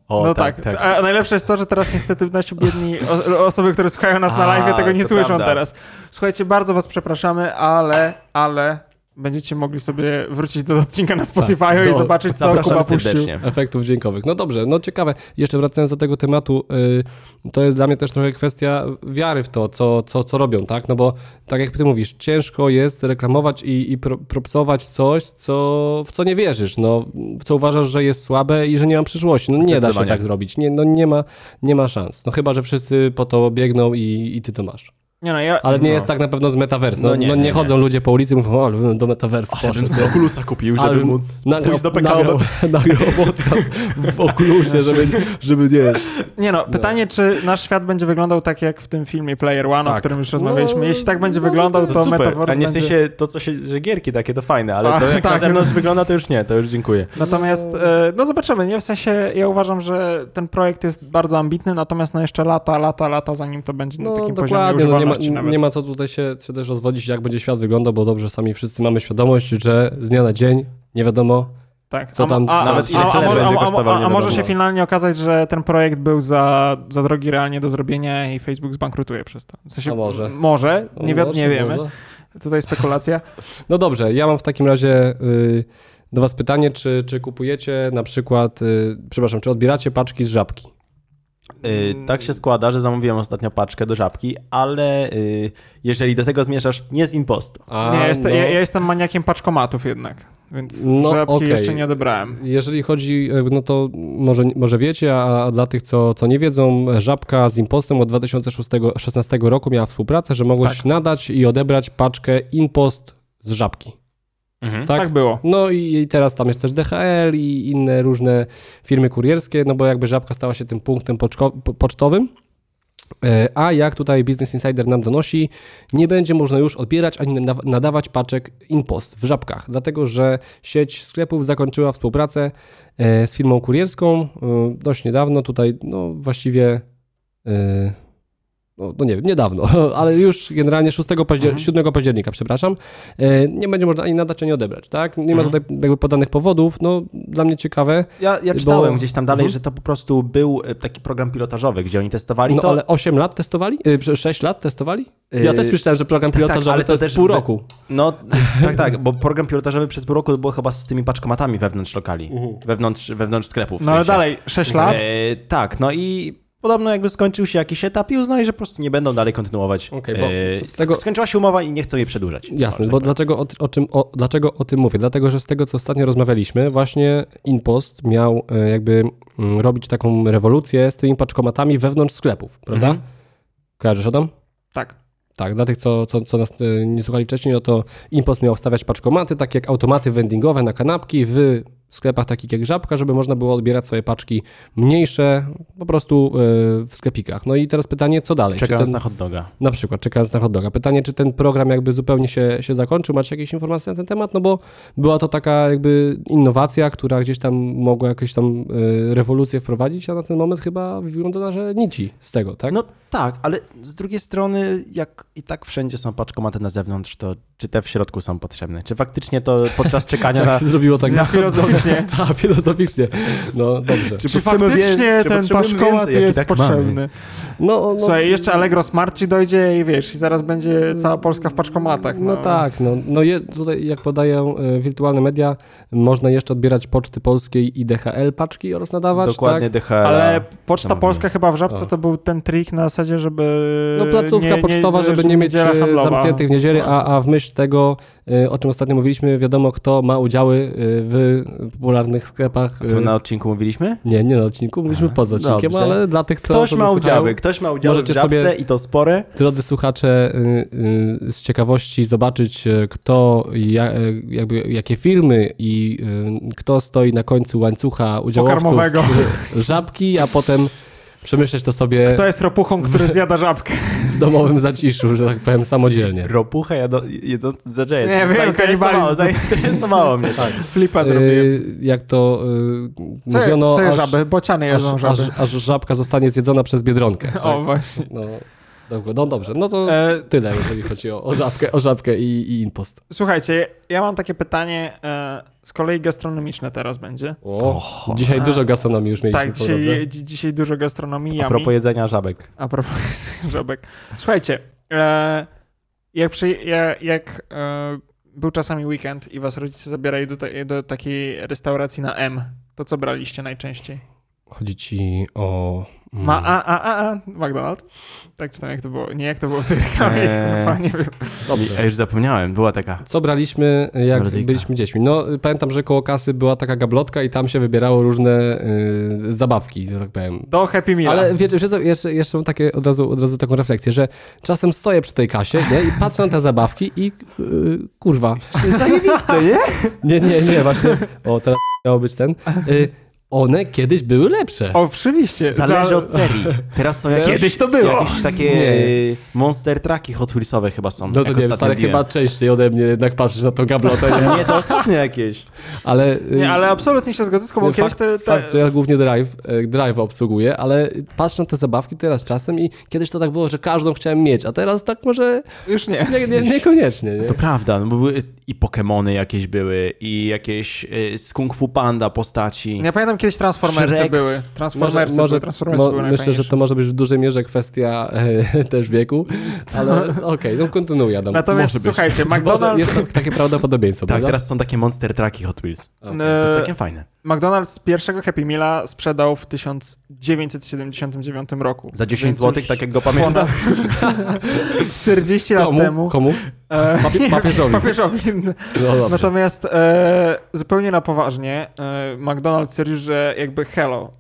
O, no tak, A najlepsze jest to, że teraz niestety nasi biedni o, osoby, które słuchają nas na A, live, tego nie słyszą prawda. teraz. Słuchajcie, bardzo was przepraszamy, ale, ale będziecie mogli sobie wrócić do odcinka na Spotify i do- zobaczyć, co Kuba puścił. efektów dźwiękowych. No dobrze, no ciekawe. Jeszcze wracając do tego tematu, y, to jest dla mnie też trochę kwestia wiary w to, co, co, co robią, tak? No bo tak jak ty mówisz, ciężko jest reklamować i, i pro, propsować coś, co, w co nie wierzysz, no, w co uważasz, że jest słabe i że nie ma przyszłości. No nie da się tak zrobić, nie, no nie ma, nie ma szans. No chyba, że wszyscy po to biegną i, i ty to masz. Nie no, ja, Ale nie No. jest tak na pewno z metaverse. No, No no nie, nie, nie, nie. chodzą ludzie po ulicy i mówią, o, ale bym do metaverse poszedł. sobie. Oculusa kupił, Ale nagrał, do nagrał, nagrał podcast w okulusie, żeby, żeby nie... nie no, pytanie, czy nasz świat będzie wyglądał tak jak w tym filmie Player One, o Tak. którym już rozmawialiśmy. No, Jeśli tak będzie no, wyglądał, To to super, Metaverse a nie w będzie... sensie to, co się, że gierki takie to fajne, ale A, to jak na tak. zewnątrz wygląda, to już nie, to już dziękuję. Natomiast, e, no zobaczymy, nie? W sensie ja uważam, że ten projekt jest bardzo ambitny, natomiast no jeszcze lata, lata, lata, zanim to będzie na No takim poziomie no nie, używalności ma, nie ma co tutaj się, się też rozwodzić, jak będzie świat wyglądał, bo dobrze sami wszyscy mamy świadomość, że z dnia na dzień nie wiadomo, Tak. Co tam- nawet ile a, a, będzie a, kosztował, a, nie a może się finalnie okazać, że ten projekt był za, za drogi realnie do zrobienia i Facebook zbankrutuje przez to. W sensie, A może. Może, nie, wi- nie wiemy. może. Tutaj spekulacja. No dobrze, ja mam w takim razie y, do was pytanie, czy, czy kupujecie na przykład, y, przepraszam, czy odbieracie paczki z żabki? Y, tak się składa, że zamówiłem ostatnio paczkę do żabki, ale y, jeżeli do tego zmierzasz, nie z impostu. A, nie, jest, no, ja, ja jestem maniakiem paczkomatów jednak, więc No, żabki okej. jeszcze nie odebrałem. Jeżeli chodzi, no to może, może wiecie, a, a dla tych, co, co nie wiedzą, Żabka z Impostem od 2016 roku miała współpracę, że mogłeś Tak. nadać i odebrać paczkę Impost z Żabki. Mhm. Tak? Tak było. No i, teraz tam jest też DHL i inne różne firmy kurierskie, no bo jakby Żabka stała się tym punktem pocztowym. E, A jak tutaj Business Insider nam donosi, nie będzie można już odbierać ani nada- nadawać paczek InPost w Żabkach, dlatego że sieć sklepów zakończyła współpracę e, z firmą kurierską e, dość niedawno, tutaj no właściwie no, no nie wiem, niedawno, ale już generalnie 6 paździer- Mhm. 7 października, przepraszam, e, nie będzie można ani nadać, ani odebrać, tak? Nie ma Mhm. tutaj jakby podanych powodów, no dla mnie ciekawe, Ja, ja Bo- czytałem gdzieś tam dalej, Mhm. że to po prostu był y, taki program pilotażowy, gdzie oni testowali no to. ale 8 lat testowali? E, 6 lat testowali? Ja też myślałem, że program tak, tak, pilotażowy ale to, to też pół roku. No tak, tak, bo program pilotażowy przez pół roku było chyba z tymi paczkomatami wewnątrz lokali, wewnątrz, wewnątrz sklepów. w No ale sensie. dalej, 6 lat. E, tak, no i podobno jakby skończył się jakiś etap i uznali, że po prostu nie będą dalej kontynuować. Okej, bo e, z tego- Skończyła się umowa i nie chcą jej przedłużać. Jasne, bo tak dlaczego o, o, czym, o, dlaczego o tym mówię? Dlatego, że z tego, co ostatnio rozmawialiśmy, właśnie InPost miał e, jakby mm, robić taką rewolucję z tymi paczkomatami wewnątrz sklepów, prawda? Mhm. Kojarzysz tym? Tak. Tak, dla tych, co, co, co nas e, nie słuchali wcześniej, no to Impost miał stawiać paczkomaty, takie jak automaty vendingowe na kanapki w sklepach takich jak Żabka, żeby można było odbierać sobie paczki mniejsze po prostu e, w sklepikach. No i teraz pytanie, co dalej? Czekając ten- na hot doga. na przykład, czekając na hot doga. Pytanie, czy ten program jakby zupełnie się, się zakończył? Macie jakieś informacje na ten temat? No bo była to taka jakby innowacja, która gdzieś tam mogła jakąś tam e, rewolucję wprowadzić, a na ten moment chyba wygląda że nici z tego, tak? No tak, ale z drugiej strony, jak i tak wszędzie są paczkomaty na zewnątrz, to czy te w środku są potrzebne? Czy faktycznie to podczas czekania Jak na... się zrobiło tak Na filozoficznie. Tak, filozoficznie. No dobrze. Czy potrzebujemy faktycznie czy ten i jest tak potrzebny? No, no, Słuchaj, jeszcze Allegro Smart ci dojdzie i wiesz, i zaraz będzie cała Polska w paczkomatach. No, No, tak, no, no je, tutaj jak podają e, wirtualne media, można jeszcze odbierać Poczty Polskiej i DHL paczki oraz nadawać, Dokładnie tak? DHL. Ale Poczta. Polska chyba w Żabce O. to był ten trik na zasadzie, żeby No placówka nie, pocztowa, żeby nie mieć e, handlowa. zamkniętych w niedzielę, a, a w myśl tego, e, o czym ostatnio mówiliśmy, wiadomo kto ma udziały e, w popularnych sklepach. To na odcinku mówiliśmy? Nie, nie na odcinku, mówiliśmy poza odcinkiem, dobrze. ale dla tych, co Ktoś ma udziały, ktoś ma udziały w Możecie sobie- i to spore. Drodzy słuchacze, z ciekawości zobaczyć, kto, ja, jakby, jakie firmy i kto stoi na końcu łańcucha udziałowców Pokarmowego. żabki, a potem przemyśleć to sobie Kto jest ropuchą, który zjada żabkę? w domowym zaciszu, że tak powiem, samodzielnie. Ropucha jado, jedząc za jazz. Nie wiem, zainteresowało, kanibalizm. zainteresowało mnie. Tak. Flipa zrobiłem. Y, jak to y, Co, mówiono, co aż, żaby? Bociany aż, jedzą aż, żaby. aż żabka zostanie zjedzona przez Biedronkę. Tak? O, właśnie. No, dobrze, no dobrze, no to E, tyle, jeżeli chodzi o, o żabkę, o żabkę i, i impost. słuchajcie, ja mam takie pytanie, e, z kolei gastronomiczne teraz będzie. O, dzisiaj dużo gastronomii już mieliśmy Tak, dzisiaj, dzi- dzisiaj dużo gastronomii. A propos jedzenia żabek. A propos żabek. Słuchajcie, e, jak, przy, jak, jak e, był czasami weekend i was rodzice zabierali do, ta, do takiej restauracji na M, to co braliście najczęściej? Chodzi ci o... mm, Ma, a, a, a, a, McDonald's? Tak czy tam jak to było? Nie, jak to było w tej reklamie, Eee. kurwa, nie wiem. Dobrze. Ja już zapomniałem, była taka. Co braliśmy, jak byliśmy dziećmi? No, pamiętam, że koło kasy była taka gablotka i tam się wybierało różne y, zabawki, że tak powiem. Do Happy Meal. Ale wiecie, wiecie jeszcze, jeszcze mam takie od razu, od razu taką refleksję, że czasem stoję przy tej kasie nie, i patrzę na te zabawki i y, kurwa. Zajebiste, nie? Nie, nie, nie, właśnie. O, teraz miało być ten. Y, one kiedyś były lepsze. Oczywiście. Zależy za- od serii. Teraz są jakieś, Kiedyś to było. jakieś takie Nie. e, monster trucki Hot Wheelsowe chyba są. No to nie wiem, stary, chyba częściej ode mnie jednak patrzysz na tą gablotę, nie? Nie, to ostatnio jakieś. Ale, y, Nie, ale absolutnie się zgodzę z tobą. Nie, Kiedyś te, te... fakt, że ja głównie drive, e, drive obsługuję, ale patrzę na te zabawki teraz czasem i kiedyś to tak było, że każdą chciałem mieć, a teraz tak może Już nie. nie, nie, niekoniecznie, nie? To prawda, no bo były i Pokemony jakieś były, i jakieś e, z Kung Fu Panda postaci. Ja pamiętam kiedyś Transformersy Shrek. były. Transformersy były. Transformersy mo- były myślę, że to może być w dużej mierze kwestia e, też wieku, ale okej, no kontynuuj Adam. Natomiast może być. słuchajcie, Może McDonald's, jest to takie prawdopodobieństwo, Tak, prawda? teraz są takie monster trucki Hot Wheels. Okej. To jest e, całkiem fajne. McDonald's pierwszego Happy Meala sprzedał w 1979 roku. Za 10 Więc zł, tak jak go pamiętam. ponad 40 lat Komu? temu. Komu? E, Papie- papieżowi. papieżowi. No. Natomiast e, zupełnie na poważnie e, McDonald's stwierdził, że jakby hello,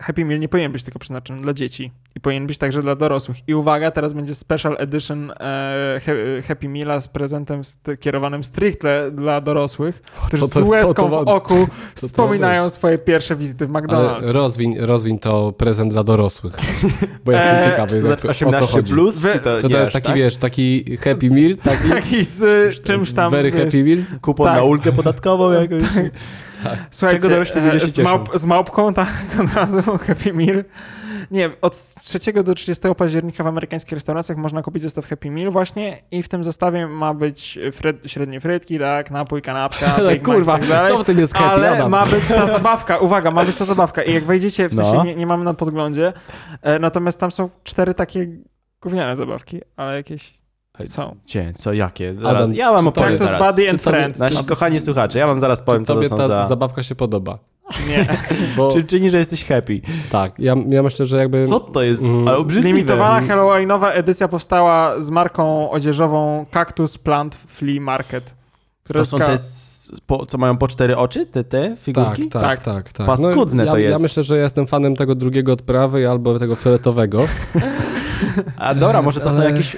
Happy Meal nie powinien być tylko przeznaczony dla dzieci i powinien być także dla dorosłych. I uwaga, teraz będzie special edition e, he, Happy Meala z prezentem st- kierowanym stricte dla dorosłych, którzy z to- co łezką to w oku to wspominają swoje pierwsze wizyty w Ale McDonald's. rozwiń, rozwiń to prezent dla dorosłych, bo jestem Eee, ciekawy, To jak, znaczy o co 18 chodzi. plus? Wy- Czy to, To, to jest taki, tak? wiesz, taki Happy Meal, taki Taki z czymś tam, very wiesz, Happy Meal. Kupon Tak. na ulgę podatkową jakoś. Słuchajcie, czego dorośli ludzie się e, z, małp, z małpką, tak, od razu Happy Meal. Nie, od 3 do 30 października w amerykańskich restauracjach można kupić zestaw Happy Meal właśnie i w tym zestawie ma być fryt, średnie frytki, tak, napój, kanapka, Big Mac kurwa, i tak dalej. co w tym jest happy, Ale Adam? ma być ta zabawka, uwaga, ma być ta zabawka i jak wejdziecie, w sensie No. nie, nie mamy na podglądzie, e, natomiast tam są cztery takie gówniane zabawki, ale jakieś są. Gdzie? Co? Jakie? Zaraz, Adam, ja wam to opowiem to jest zaraz. Buddy and Friends. Nasi kochani słuchacze, ja wam zaraz powiem, co to Tobie są ta za... zabawka się podoba. Nie. Bo, Czy czyni, że jesteś happy? tak, ja, ja myślę, że jakby... Co to jest? Mm. Ale obrzydliwe. Limitowana halloweenowa edycja powstała z marką odzieżową Cactus Plant Flea Market. To są te, po, co mają po cztery oczy, te, te figurki? tak, Tak. tak, tak. Paskudne ja, to Ja jest. myślę, że ja jestem fanem tego drugiego od prawej albo tego fioletowego. A dobra, może to są Ale- jakieś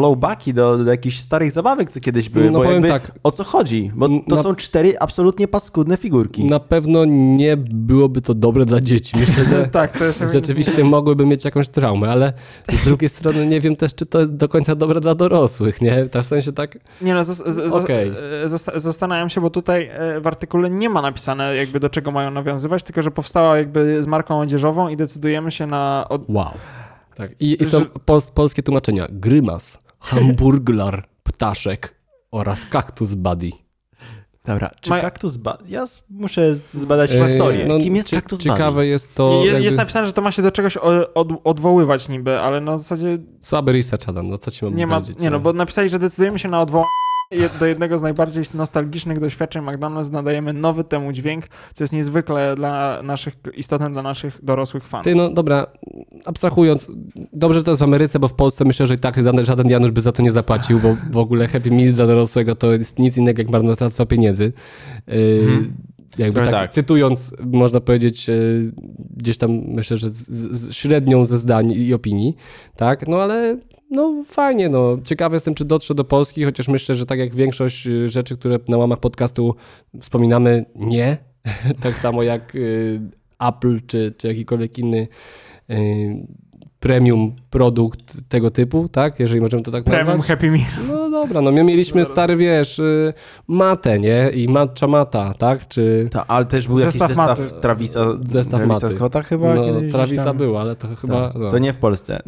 followbacki do, do jakichś starych zabawek, co kiedyś były, No bo powiem jakby tak. o co chodzi? Bo to Na- są cztery absolutnie paskudne figurki. Na pewno nie byłoby to dobre dla dzieci. Myślę, że Tak, to jest... rzeczywiście mogłyby mieć jakąś traumę, ale z drugiej strony nie wiem też, czy to jest do końca dobre dla dorosłych, nie? Tak w sensie tak... Nie no, zas- z- z- Okej. e, zasta- zastanawiam się, bo tutaj e, w artykule nie ma napisane jakby do czego mają nawiązywać, tylko że powstała jakby z marką odzieżową i decydujemy się na... Od... Wow. Tak. I, i są Że- pol- polskie tłumaczenia. Grymas, hamburglar, ptaszek oraz kaktus buddy. Dobra, czy Ma- kaktus ba... Ja muszę zbadać E, historię. no, Kim jest cie- kaktus Ciekawe Buddy? jest to jest, jakby jest napisane, że to ma się do czegoś od, odwoływać niby, ale na zasadzie słaby research, Adam, no co ci mam nie ma... powiedzieć? Nie no, bo napisali, że decydujemy się na odwołanie do jednego z najbardziej nostalgicznych doświadczeń McDonald's nadajemy nowy temu dźwięk, co jest niezwykle dla naszych, istotne dla naszych dorosłych fanów. Ty, no dobra, abstrahując, dobrze, że to jest w Ameryce, bo w Polsce myślę, że i tak żaden- Janusz by za to nie zapłacił, bo w ogóle Happy Meal dla dorosłego to jest nic innego jak marnotrawstwo pieniędzy. Yy, Mhm. Jakby tak, tak. cytując, można powiedzieć, yy, gdzieś tam myślę, że z, z, średnią ze zdań i opinii, tak, no ale no fajnie, no. Ciekawy jestem, czy dotrze do Polski, chociaż myślę, że tak jak większość y, rzeczy, które na łamach podcastu wspominamy, nie, tak samo jak y, Apple czy, czy jakikolwiek inny y, premium produkt tego typu, tak? Jeżeli możemy to tak Premium nazwać. Happy Meal. No dobra, no my mieliśmy stary, wiesz, y, matę, nie? I matcha mata, tak? Czy... Ta, ale też był Zestaw jakiś zestaw maty. Travisa, Zestaw Travisa maty. Scotta chyba No, Travisa tam. był, ale to chyba... Tak. No. To nie w Polsce.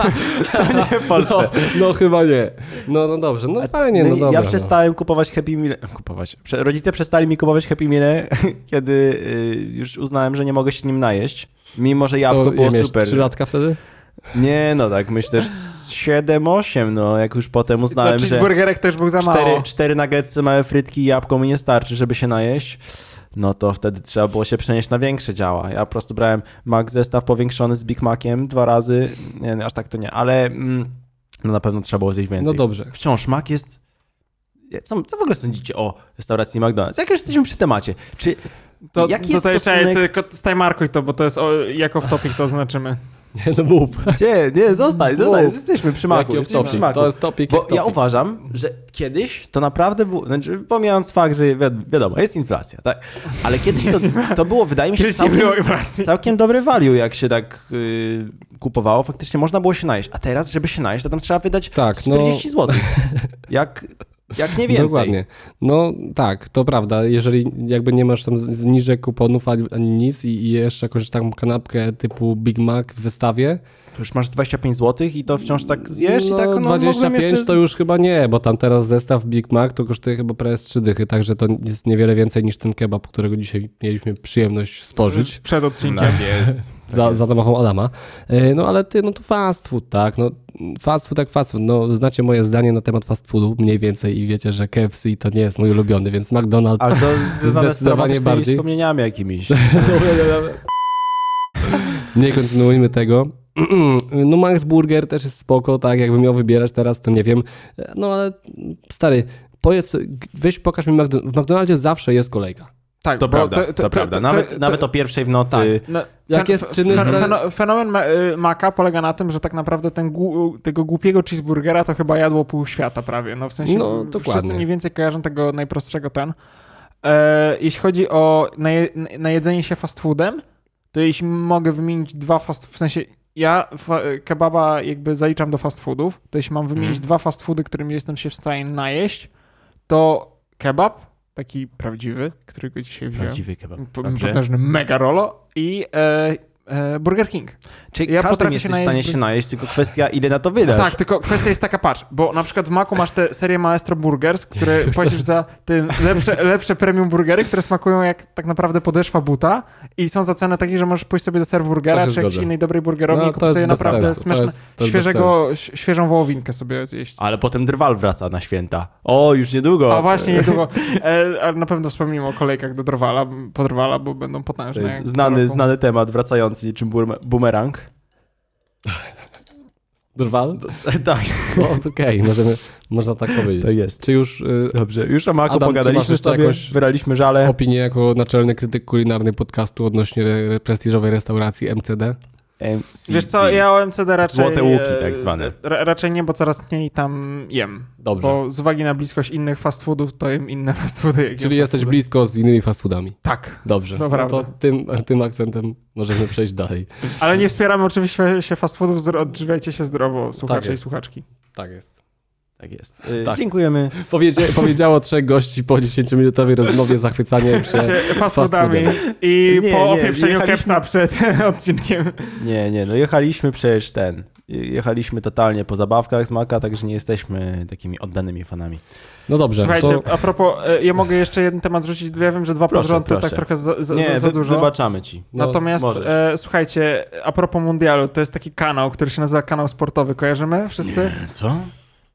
to nie w Polsce. No, no chyba nie. No, no dobrze, no fajnie, no, No dobra. ja no. przestałem kupować Happy Meal. Kupować. Rodzice przestali mi kupować Happy Meal, kiedy y, już uznałem, że nie mogę się nim najeść. Mimo, że jabłko To było super. Trzy latka wtedy? Nie, no tak, myślę, że 7-8, no jak już potem Co, uznałem, że cheeseburgerek też był za mało. cztery, cztery nuggetsy, małe frytki i jabłko mi nie starczy, żeby się najeść. No to wtedy trzeba było się przenieść na większe działa. Ja po prostu brałem Mac zestaw powiększony z Big Maciem dwa razy. Nie, nie, aż tak to nie, ale mm, no na pewno trzeba było zjeść więcej. No dobrze. Wciąż Mac jest... Co, co w ogóle sądzicie o restauracji McDonald's? Jak już jesteśmy przy temacie, czy To, jaki to jest tutaj stosunek... czekaj, tylko stajmarkuj to, bo to jest o, jako w topic to oznaczymy. Nie, no mów. Gdzie? Nie, zostań, zostań, jesteśmy przy. Jaki Jesteśmy przy? Macu. To jest topik Bo ja uważam, że kiedyś to naprawdę było, znaczy pomijając fakt, że wi- wiadomo, jest inflacja, tak? Ale kiedyś to, to było, wydaje mi się, nie całkiem, całkiem dobry value, jak się tak y, kupowało. Faktycznie można było się najeść. A teraz, żeby się najeść, to tam trzeba wydać Tak, no- 40 zł. Jak, jak nie więcej. Dokładnie. No tak, to prawda. Jeżeli jakby nie masz tam zniżek kuponów ani, nic i, i jeszcze jakąś taką kanapkę typu Big Mac w zestawie, To już masz 25 zł i to wciąż tak zjesz no, i tak, no 25 mogłem jeszcze... to już chyba nie, bo tam teraz zestaw Big Mac to kosztuje chyba prawie z trzy dychy, także to jest niewiele więcej niż ten kebab, którego dzisiaj mieliśmy przyjemność spożyć. Przed odcinkiem. Tak jest. Tak za, za zamachą Adama. E, No ale ty, no to fast food, tak? No, fast food jak fast food. No, znacie moje zdanie na temat fast foodu mniej więcej i wiecie, że KFC to nie jest mój ulubiony, więc McDonald's Ale to związane z Zdecydowanie traumatycznymi bardziej. wspomnieniami jakimiś. Nie kontynuujmy tego. No Max Burger też jest spoko, tak, jakbym miał wybierać teraz, to nie wiem. No ale stary, powiedz, weź pokaż mi, McDo- w McDonaldzie zawsze jest kolejka. Tak, To bo prawda, to, prawda. Nawet, nawet o pierwszej w nocy... Tak. No, Jak fen- jest czynny Fenomen ma, y, Maca polega na tym, że tak naprawdę ten tego głupiego cheeseburgera to chyba jadło pół świata prawie. No w sensie No, wszyscy mniej więcej kojarzą tego najprostszego ten. E, jeśli chodzi o naje, najedzenie się fast foodem, to jeśli mogę wymienić dwa fast w sensie ja kebaba jakby zaliczam do fast foodów, to jeśli mam wymienić Mhm. dwa fast foody, którymi jestem się w stanie najeść, to kebab, taki prawdziwy, którego dzisiaj wziąłem. Prawdziwy kebab. Potężny mega rolo i E, Burger King. Czyli Ja potrafię jesteś się w stanie się najeść, tylko kwestia ile na to wydasz. Tak, tylko kwestia jest taka, patrz, bo na przykład w Macu masz tę serię Maestro Burgers, które płacisz za te lepsze, lepsze premium burgery, które smakują jak tak naprawdę podeszwa buta i są za cenę takiej, że możesz pójść sobie do serw To burgera się czy jakiejś innej dobrej burgerowni i No, kupić to jest sobie naprawdę bez świeżego, świeżą wołowinkę sobie zjeść. Ale potem drwal wraca na święta. O, już niedługo. A właśnie, niedługo. E, ale na pewno wspomnimy o kolejkach do Drwala, po Drwala, bo będą To potężne. jest znany, znany temat wracający niczym boom- boomerang. Drwal? tak, No okej, możemy, można tak powiedzieć. to jest. Czy już y, Dobrze, już o Adam, pogadaliśmy sobie, jakąś- wyraliśmy żale. opinię jako naczelny krytyk kulinarny podcastu odnośnie re, prestiżowej restauracji MCD? MCD. Wiesz co, ja o MCD raczej... Złote łuki e, tak zwane. Ra, raczej nie, bo coraz mniej tam jem. Dobrze. Bo z uwagi na bliskość innych fast foodów, to jem inne fast foody. jak Czyli fast jesteś foody. blisko z innymi fast foodami. Tak, Dobrze. To no to tym, tym akcentem możemy przejść dalej. ale nie wspieramy oczywiście się fast foodów, odżywiajcie się zdrowo, słuchacze i jest. słuchaczki. Tak jest. Tak jest. Y, Tak. Dziękujemy. Powiedzia, powiedziało trzech gości po 10-minutowej rozmowie zachwycanie. Się fast foodami i Nie, po nie, opieprzeniu jechaliśmy- kepsa przed odcinkiem. Nie, nie, no jechaliśmy przecież ten. Jechaliśmy totalnie po zabawkach z Maca, także nie jesteśmy takimi oddanymi fanami. No dobrze, Słuchajcie, to a propos, e, ja mogę jeszcze jeden temat rzucić, ja wiem, że dwa Proszę, pod tak trochę za, za, nie, za, dużo. wybaczamy ci. no, Natomiast e, słuchajcie, a propos mundialu, to jest taki kanał, który się nazywa kanał sportowy, kojarzymy wszyscy? Co?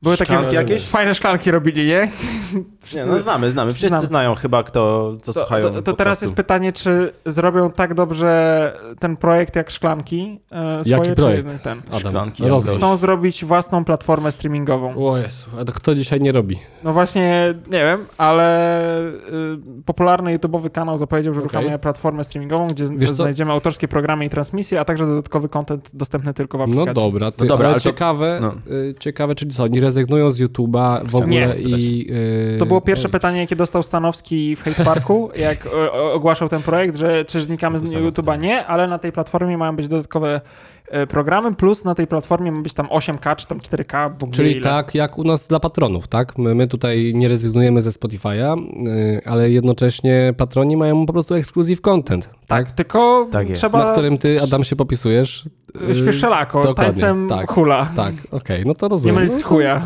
Były takie Szklanki jakieś? fajne szklanki robili, nie? Nie, Wszyscy- no znamy, znamy. Wszyscy Znam. znają chyba kto, co to, słuchają to, to teraz jest pytanie, czy zrobią tak dobrze ten projekt jak szklanki e, swoje, Jaki czy projekt? ten? Adam, Szklanki, rozwój. Chcą zrobić własną platformę streamingową. O Jezu, a to kto dzisiaj nie robi? No właśnie, nie wiem, ale y, popularny YouTube'owy kanał zapowiedział, że uruchamia platformę streamingową, gdzie Wiesz co? znajdziemy autorskie programy i transmisje, a także dodatkowy content dostępny tylko w No aplikacji. dobra, ty, No dobra, ale, ale to- ciekawe, no. y, ciekawe, czyli co, oni rezygnują z YouTube'a w ogóle Nie. i... y, To było pierwsze oj, pytanie, jakie dostał Stanowski w Hate Parku, jak ogłaszał ten projekt, że czy znikamy z YouTube'a? Nie, ale na tej platformie mają być dodatkowe e, programy, plus na tej platformie ma być tam 8K czy tam 4K w ogóle. Czyli ile. tak jak u nas dla patronów, tak? My, my tutaj nie rezygnujemy ze Spotify'a, y, ale jednocześnie patroni mają po prostu exclusive content, tak? Tylko Tak trzeba Na którym ty, Adam, się popisujesz. y, świeższelako, dokładnie, tańcem tak. hula. Tak, okej, no to Nie rozumiem. mylić z chuja.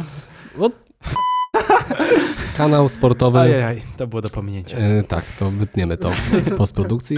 Kanał sportowy. Ajajaj, to było do pominięcia. y, tak, to wytniemy to w postprodukcji.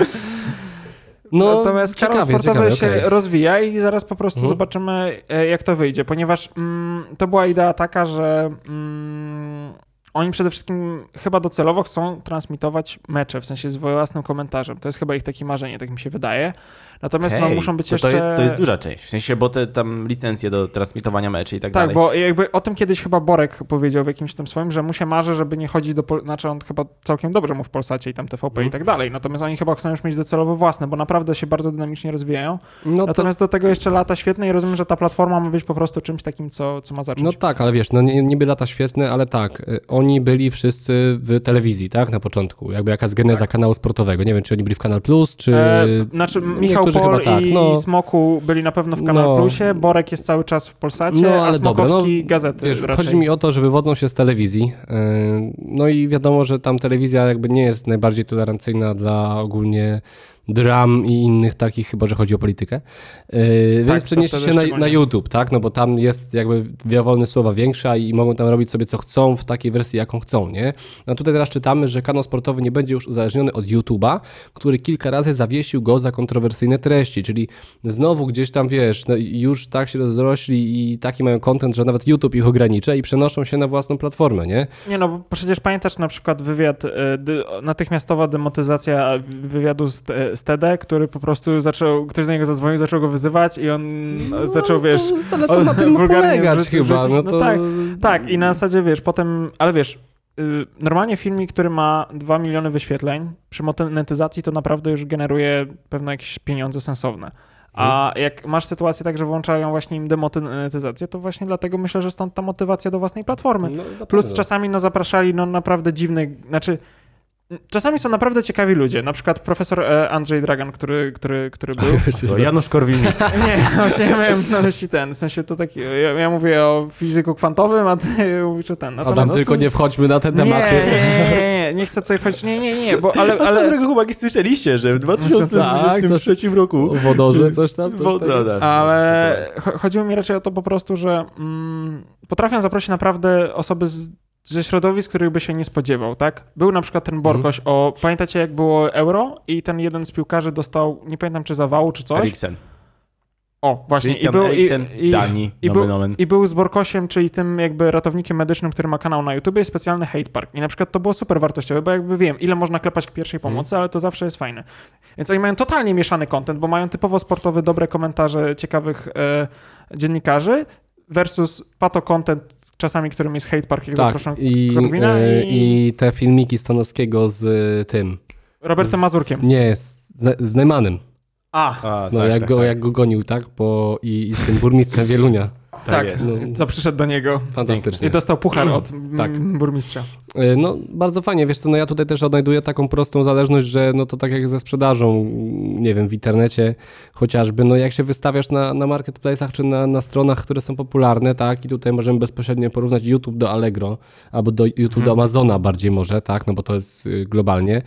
No, Natomiast kanał ciekawie, sportowy ciekawie, się okej. rozwija i zaraz po prostu Mhm. zobaczymy, e, jak to wyjdzie, ponieważ mm, to była idea taka, że mm, oni przede wszystkim chyba docelowo chcą transmitować mecze, w sensie z własnym komentarzem. To jest chyba ich takie marzenie, tak mi się wydaje. Natomiast no, Okej, muszą być to, jeszcze... to, jest, to jest duża część, w sensie, bo te tam licencje do transmitowania meczy i tak, Tak, dalej. bo jakby o tym kiedyś chyba Borek powiedział w jakimś tam swoim, że mu się marzy, żeby nie chodzić do... Pol- znaczy on chyba całkiem dobrze mu w Polsacie i tam TVP Mhm. i tak dalej. Natomiast oni chyba chcą już mieć docelowo własne, bo naprawdę się bardzo dynamicznie rozwijają. No, to, Natomiast do tego jeszcze lata świetne i rozumiem, że ta platforma ma być po prostu czymś takim, co, co ma zacząć. no tak, ale wiesz, no nie, niby lata świetne, ale tak, y, oni byli wszyscy w telewizji, tak, na początku, jakby jakaś geneza kanału sportowego. Nie wiem, czy oni byli w Kanal Plus, czy... E, znaczy Michał niektórzy chyba tak, i no. Smoku byli na pewno w Kanal No. Plusie, Borek jest cały czas w Polsacie, No, a dobra, Smokowski no, gazety Wiesz, raczej. chodzi mi o to, że wywodzą się z telewizji. yy, No i wiadomo, że tam telewizja jakby nie jest najbardziej tolerancyjna dla ogólnie dram i innych takich, chyba że chodzi o politykę. Yy, Tak, Więc przenieście się na, na YouTube, tak? No bo tam jest jakby wolne słowa większa i mogą tam robić sobie co chcą w takiej wersji, jaką chcą, nie? No tutaj teraz czytamy, że kanał sportowy nie będzie już uzależniony od YouTube'a, który kilka razy zawiesił go za kontrowersyjne treści, czyli znowu gdzieś tam, wiesz, no już tak się rozrośli i taki mają content, że nawet YouTube ich ogranicza i przenoszą się na własną platformę, nie? Nie no, bo przecież pamiętasz na przykład wywiad, dy, natychmiastowa demotyzacja wywiadu z, TED, który po prostu zaczął, ktoś do niego zadzwonił, zaczął go wyzywać i on zaczął, wiesz, to, na tym tym wulgarnie polegać chyba, wrzucić, no no to... tak, Tak, i na zasadzie wiesz, potem, ale wiesz, y, normalnie filmik, który ma 2 miliony wyświetleń, przy monetyzacji to naprawdę już generuje pewne jakieś pieniądze sensowne. A jak masz sytuację tak, że włączają właśnie im demonetyzację, to właśnie dlatego myślę, że stąd ta motywacja do własnej platformy. No, Plus czasami no zapraszali no naprawdę dziwnych, znaczy czasami są naprawdę ciekawi ludzie, na przykład profesor e, Andrzej Dragan, który, który, który był. To Janusz Korwin-Mikke. Nie, właśnie ja miałem na myśli ten, w sensie to taki, ja, ja mówię o fizyku kwantowym, a ty mówisz o ten. Adam, Natomiast, tylko nie wchodźmy na te nie, tematy. nie, nie, nie, nie chcę tutaj wchodzić, nie, nie, nie, bo ale, Ale, ale, drogo chłopaki, słyszeliście, że w Tak, 2023 roku... O wodorze coś tam? Coś Woda, da. ale cho- chodziło mi raczej o to po prostu, że mm, potrafią zaprosić naprawdę osoby z, ze środowisk, których by się nie spodziewał, tak? Był na przykład ten Borkoś o, pamiętacie jak było Euro i ten jeden z piłkarzy dostał, nie pamiętam czy zawału, czy coś? Eriksen. O, właśnie. Christian I był, Eriksen i, z Danii, i, nomen był. I był z Borkosiem, czyli tym jakby ratownikiem medycznym, który ma kanał na YouTube, jest specjalny hate park. I na przykład to było super wartościowe, bo jakby wiem, ile można klepać pierwszej Mhm. pomocy, ale to zawsze jest fajne. Więc oni mają totalnie mieszany content, bo mają typowo sportowy, dobre komentarze ciekawych e, dziennikarzy versus pato content czasami, którym jest hate park, jak Tak, zaproszą i, Korwina e, i- i te filmiki Stanowskiego z e, tym. Robertem z- Mazurkiem. Nie, z, z Neumannem. A, A, No tak, jak, tak, go, tak. jak go gonił, tak? Bo i, i z tym burmistrzem Wielunia. Tak, jest. No. co przyszedł do niego Fantastycznie. i dostał puchar od mm, Tak. burmistrza. E, No, bardzo fajnie, wiesz co, no ja tutaj też odnajduję taką prostą zależność, że no to tak jak ze sprzedażą, mm, nie wiem, w internecie chociażby, no jak się wystawiasz na, na marketplace'ach czy na, na stronach, które są popularne, tak, i tutaj możemy bezpośrednio porównać YouTube do Allegro, albo do YouTube do Amazona bardziej może, tak, no bo to jest y, globalnie,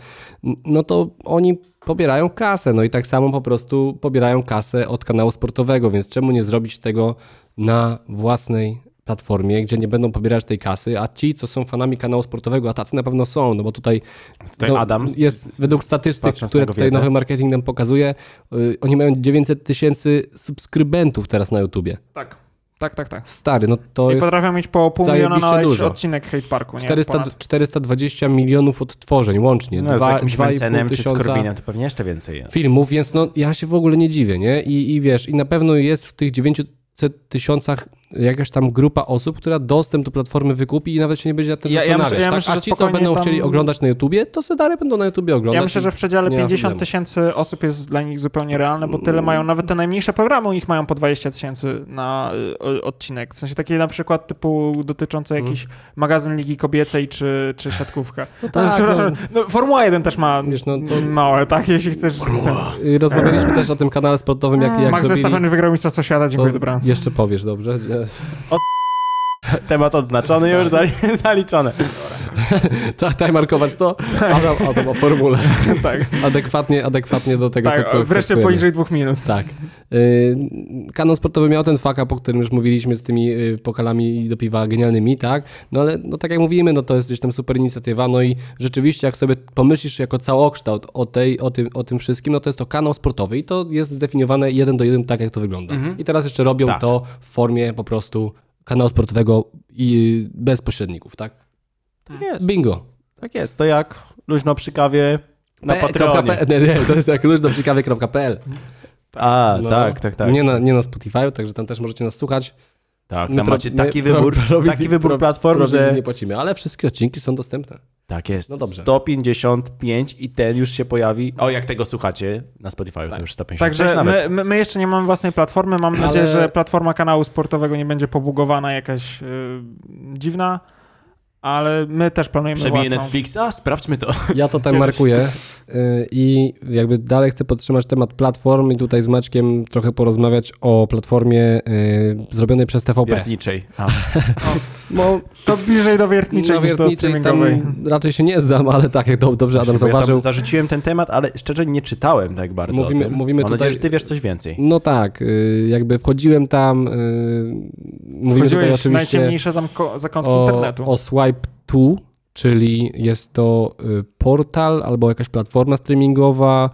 no to oni pobierają kasę, no i tak samo po prostu pobierają kasę od kanału sportowego, więc czemu nie zrobić tego na własnej platformie, gdzie nie będą pobierać tej kasy, a ci, co są fanami kanału sportowego, a tacy na pewno są, no bo tutaj, Tutaj no, Adam z- jest z- według statystyk, które tutaj wiedzę. nowy marketing nam pokazuje, y, oni mają 900 tysięcy subskrybentów teraz na YouTubie. Tak, tak, tak, tak. Stary, no to I jest potrafią mieć po pół miliona na dużo. odcinek hate parku, nie? 400, Ponad. 420 milionów odtworzeń łącznie, No, z Dwa- jakimś 2,5 Mencenem czy z tysiąca Korwinem to pewnie jeszcze więcej jest. filmów, więc no ja się w ogóle nie dziwię, nie? I, i wiesz, i na pewno jest w tych 900 tysiącach jakaś tam grupa osób, która dostęp do platformy wykupi i nawet się nie będzie nad tym Ja- ja zastanawiać. ja tak? myślę, A że ci, co będą tam- chcieli oglądać na YouTubie, to se dalej będą na YouTubie oglądać. Ja myślę, że w przedziale nie ma 50 problemu. tysięcy osób jest dla nich zupełnie realne, bo tyle mają, nawet te najmniejsze programy u nich mają po 20 tysięcy na y, odcinek. W sensie takie na przykład typu dotyczące Mhm. jakiś magazyn Ligi Kobiecej czy, czy siatkówka. No No, tak, przepraszam, no, Formuła 1 też ma Wiesz, no to- małe, tak? Jeśli chcesz... Y, Rozmawialiśmy też o tym kanale sportowym, jak, jak Max zrobili. Verstappen wygrał Mistrzostwo Świata, dziękuję, dobranoc. Jeszcze powiesz, dobrze? Evet. Temat odznaczony, już zali- zaliczone. Tak, tak, markować to? Adam, Adam o formule. tak, Adekwatnie, adekwatnie do tego, tak co, co wreszcie traktujemy. poniżej dwóch minut. Tak. Y, Kanał sportowy miał ten fuck up, o którym już mówiliśmy z tymi y, pokalami do piwa genialnymi, tak? No ale no tak jak mówimy, no to jest gdzieś tam super inicjatywa, no i rzeczywiście jak sobie pomyślisz jako całokształt o, tej, o, tym, o tym wszystkim, no to jest to kanał sportowy i to jest zdefiniowane jeden do jeden tak, jak to wygląda. I teraz jeszcze robią Tak. to w formie po prostu kanału sportowego i bez pośredników, tak? Tak jest. Bingo. Tak jest. To jak luźno przy kawie na P- Patreonie. P- Nie, nie, to jest jak luźnoprzykawie.pl. A, No, tak, tak, tak. Nie na, nie na Spotify, także tam też możecie nas słuchać. Tak, My tam pro- macie my taki pro- wybór, prowizji- taki wybór pro- platform, że... nie płacimy, ale wszystkie odcinki są dostępne. Tak jest. No dobrze. 155 i ten już się pojawi. O, jak tego słuchacie na Spotify, to już 156 Także nawet. my, my, my jeszcze nie mamy własnej platformy. Mam Ale- nadzieję, że platforma kanału sportowego nie będzie pobugowana jakaś y, dziwna, ale my też planujemy Przebije własną. Netflixa? Sprawdźmy to. Ja to tam Kiedyś. markuję y, i jakby dalej chcę podtrzymać temat platform i tutaj z Maćkiem trochę porozmawiać o platformie y, zrobionej przez TVP. Wiertniczej. A. Bo To bliżej do wiertniczej na niż do streamingowej. raczej się nie zdam, ale tak, jak do- dobrze Adam Bo ja zauważył. zarzuciłem ten temat, ale szczerze nie czytałem tak bardzo Mówimy- o tym. mówimy Mam tutaj- nadzieję, że ty wiesz coś więcej. No tak, y, jakby wchodziłem tam, mówimy tutaj Chodziłeś w oczywiście najciemniejsze zamko- zakątki o, internetu. o Swipe 2, czyli jest to y, portal albo jakaś platforma streamingowa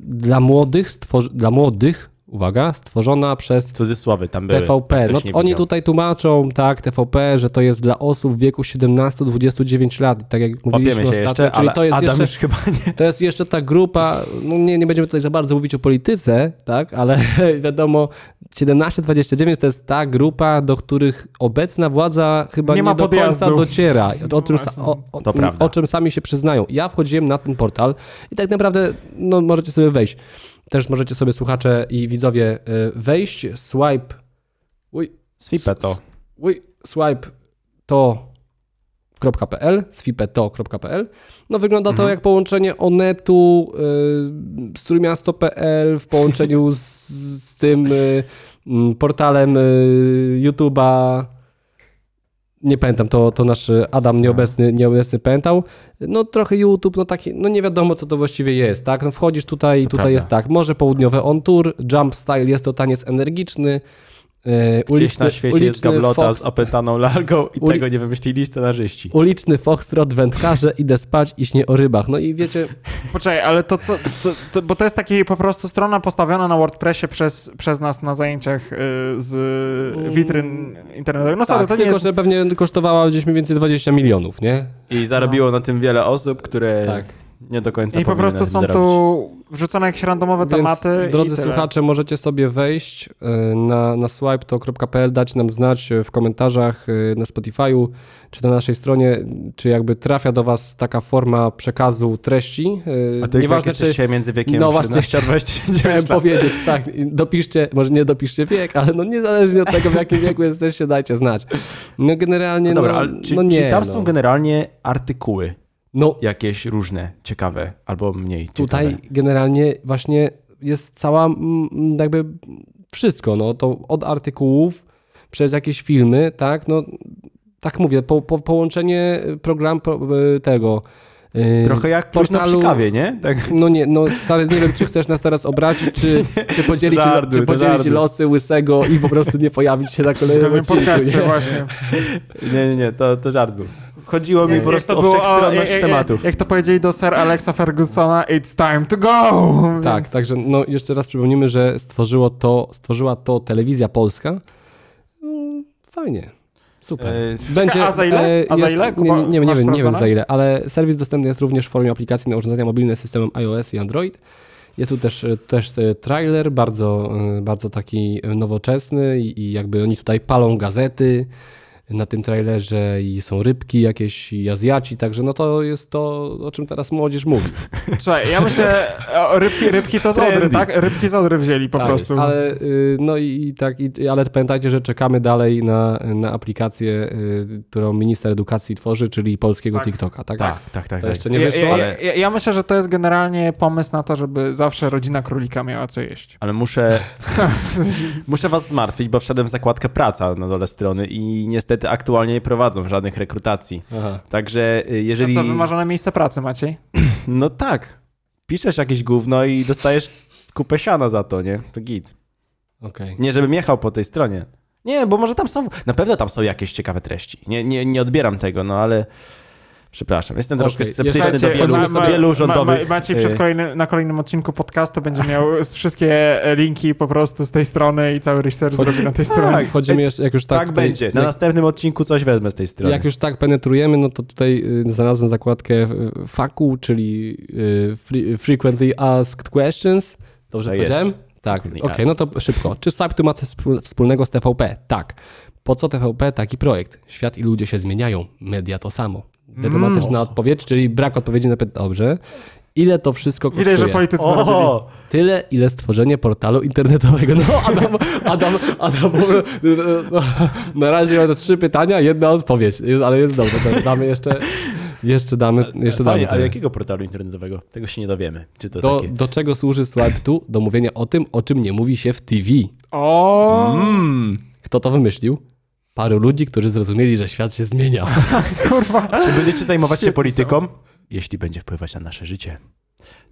dla młodych, dla młodych, uwaga, stworzona przez Cudzysłowy tam były. TVP. jak No, oni widział. tutaj tłumaczą, tak, TVP, że to jest dla osób w wieku 17-29 lat, tak jak mówiliśmy ostatnio, jeszcze, czyli ale to jest Adam jeszcze już chyba nie. to jest jeszcze ta grupa, no nie, nie będziemy tutaj za bardzo mówić o polityce, tak, ale wiadomo, 17-29 to jest ta grupa, do których obecna władza chyba Nie nie, ma do końca podjazdu. dociera. O, tym, właśnie. o, o, o czym sami się przyznają. Ja wchodziłem na ten portal i tak naprawdę, no możecie sobie wejść. Też możecie sobie słuchacze i widzowie y, wejść, swipe, uj, Swipę to. uj, swipe to .pl, swipeto.pl. No wygląda to jak połączenie Onetu y, z Trójmiasto.pl w połączeniu z, z tym y, portalem y, YouTube'a Nie pamiętam, to, to nasz Adam Co? nieobecny, nieobecny pamiętał. No trochę YouTube, no taki, no nie wiadomo co to właściwie jest, tak? No wchodzisz tutaj i tutaj prawda. jest tak, może południowe on tour, jump style, jest to taniec energiczny. E, Gdzieś na świecie jest uliczny gablota fox, z opętaną lalką i Uli- tego nie wymyślili scenarzyści. Uliczny foxtrot, wędkarze, idę spać i śnie o rybach. No i wiecie, Poczekaj, ale to co, to, to, bo to jest taki po prostu strona postawiona na WordPressie przez, przez nas na zajęciach y, z witryn internetowych. No sorry, tak, to nie tylko jest... że pewnie kosztowała gdzieś mniej więcej 20 milionów, nie? I zarobiło na tym wiele osób, które Tak. nie do końca I po prostu są zarobić. tu wrzucone jakieś randomowe Więc, tematy drodzy słuchacze, możecie sobie wejść y, na, na swipeto.pl, dać nam znać y, w komentarzach y, na Spotify'u, czy na naszej stronie, czy jakby trafia do was taka forma przekazu treści. A ty Nieważne, czy dzisiaj między wiekiem No właśnie, 13 a 29 chciałem lat. powiedzieć, tak, dopiszcie, może nie dopiszcie wiek, ale no niezależnie od tego, w jakim wieku jesteście, dajcie znać. No generalnie, No dobra, no, ale czy, no nie, czy tam no. są generalnie artykuły No jakieś różne, ciekawe albo mniej ciekawe? Tutaj generalnie właśnie jest cała jakby wszystko, no to od artykułów przez jakieś filmy, tak, no tak mówię, po, po, połączenie program pro, y, tego. y, Trochę jak portalu... przy kawie, nie? Tak. No nie, no wcale nie wiem, czy chcesz nas teraz obrazić, czy, czy podzielić, czy podzielić losy łysego i po prostu nie pojawić się na kolejnym odcinku. nie? właśnie. Nie, nie, nie, to, to żart był. Chodziło mi po prostu o wszechstronność tematów. Jak to powiedzieli do Sir Alexa Fergusona, it's time to go! Tak, Więc- także no jeszcze raz przypomnimy, że stworzyło to, stworzyła to telewizja polska. Mm, Fajnie. Super. E, Będzie, a za ile? e, A za jest- ile? Nie, Kuba, nie, nie, nie, wiem, nie wiem za ile, ale serwis dostępny jest również w formie aplikacji na urządzenia mobilne z systemem iOS i Android. Jest tu też, też e, trailer, bardzo, bardzo taki nowoczesny i, i jakby oni tutaj palą gazety na tym trailerze i są rybki jakieś i Azjaci, także no to jest to, o czym teraz młodzież mówi. Słuchaj, ja myślę, rybki, rybki to z Odry, tak? Rybki z Odry wzięli po tak prostu. Jest, ale, y, no i, i tak, i, ale pamiętajcie, że czekamy dalej na, na aplikację, y, którą minister edukacji tworzy, czyli polskiego Tak. TikToka, tak? Tak, tak, tak. To tak. jeszcze nie wyszło, ja, ale... ja, ja myślę, że to jest generalnie pomysł na to, żeby zawsze rodzina królika miała co jeść. Ale muszę, muszę was zmartwić, bo wszedłem w zakładkę praca na dole strony i niestety aktualnie nie prowadzą żadnych rekrutacji. Aha. Także y, jeżeli... A co, wymarzone miejsce pracy, Maciej? No tak. Piszesz jakieś gówno i dostajesz kupę siana za to, nie? To git. Okej. Nie, żebym jechał po tej stronie. Nie, bo może tam są, na pewno tam są jakieś ciekawe treści. Nie, nie, nie odbieram tego, no ale przepraszam. Jestem Okej, troszkę sceptyczny do wielu, ma- ma- wielu rządowych... Ma, Maciej przed y, kolejny, na kolejnym odcinku podcastu będzie miał wszystkie linki po prostu z tej strony i cały research zrobi na tej stronie. Tak, Wchodzimy jeszcze, jak już tak... tak tutaj- będzie. Na jak, następnym odcinku coś wezmę z tej strony. jak już tak penetrujemy, no to tutaj y, znalazłem zakładkę y, FAQ, czyli y, fre- Frequently Asked Questions. Dobrze Tak jest. powiedziałem? Tak, okej, Frequently no to szybko. Czy Swipe ma coś wspól- wspólnego z TVP? Tak. Po co TVP taki projekt? Świat i ludzie się zmieniają, media to samo. Dyplomatyczna Mm. odpowiedź, czyli brak odpowiedzi na pytanie. Dobrze. Ile to wszystko kosztuje? Widać, że politycy zrobili. O! Tyle, ile stworzenie portalu internetowego. No, Adam, Adam, Adam, no, na razie mamy trzy pytania, jedna odpowiedź, Jest- ale jest dobrze, damy jeszcze, jeszcze damy, jeszcze damy. Ale jakiego portalu internetowego? Tego się nie dowiemy. Czy to do, takie... do czego służy Swipe tu? Do mówienia o tym, o czym nie mówi się w TV. O, Mm. Kto to wymyślił? Paru ludzi, którzy zrozumieli, że świat się zmienia. kurwa. Czy będziecie zajmować się polityką? Jeśli będzie wpływać na nasze życie.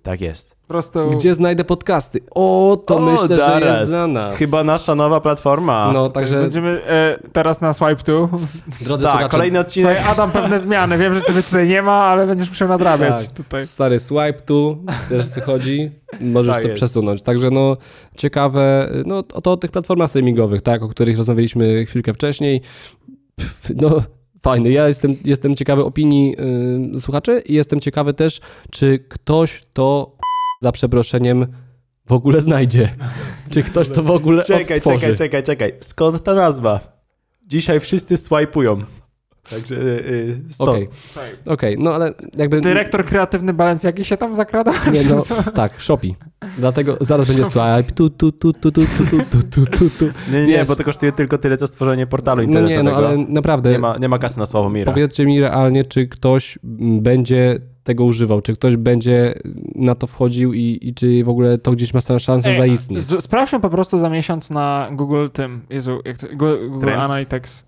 Tak jest. Po prostu... Gdzie znajdę podcasty? O, to O, myślę, że zaraz. jest dla nas. Chyba nasza nowa platforma. No, Także także, będziemy e, teraz na swipe tu. drodzy tak, słuchacze, kolejny odcinek. Słuchaj, Adam, pewne zmiany. Wiem, że ciebie tutaj nie ma, ale będziesz musiał nadrabiać Tak. tutaj. Stary swipe tu, wiesz o co chodzi, możesz Tak sobie jest. przesunąć. Także no ciekawe, no to o tych platformach streamingowych, tak, o których rozmawialiśmy chwilkę wcześniej. No fajny, ja jestem, jestem ciekawy opinii y, słuchaczy i jestem ciekawy też, czy ktoś to za przeproszeniem w ogóle znajdzie. Czy ktoś to w ogóle Czekaj, odtworzy. czekaj, czekaj, czekaj. Skąd ta nazwa? Dzisiaj wszyscy swajpują. Także y, y, stąd. Okej, okej, no ale jakby... Dyrektor kreatywny Balenciagi się tam zakrada? Nie, no, tak, Shopee. Dlatego zaraz będzie swipe, tu, tu, tu, tu, tu, tu, tu, tu, tu, tu. Nie, nie, Wiesz- bo to kosztuje tylko tyle, co stworzenie portalu No internetowego. nie, no ale naprawdę, nie, ma, nie ma kasy na Sławomira. powiedzcie mi realnie, czy ktoś będzie tego używał, czy ktoś będzie na to wchodził i, i czy w ogóle to gdzieś ma szansę Ej, zaistnieć. z- Sprawdźmy po prostu za miesiąc na Google tym, Jezu, jak to, Google, Google Trends? Analytics.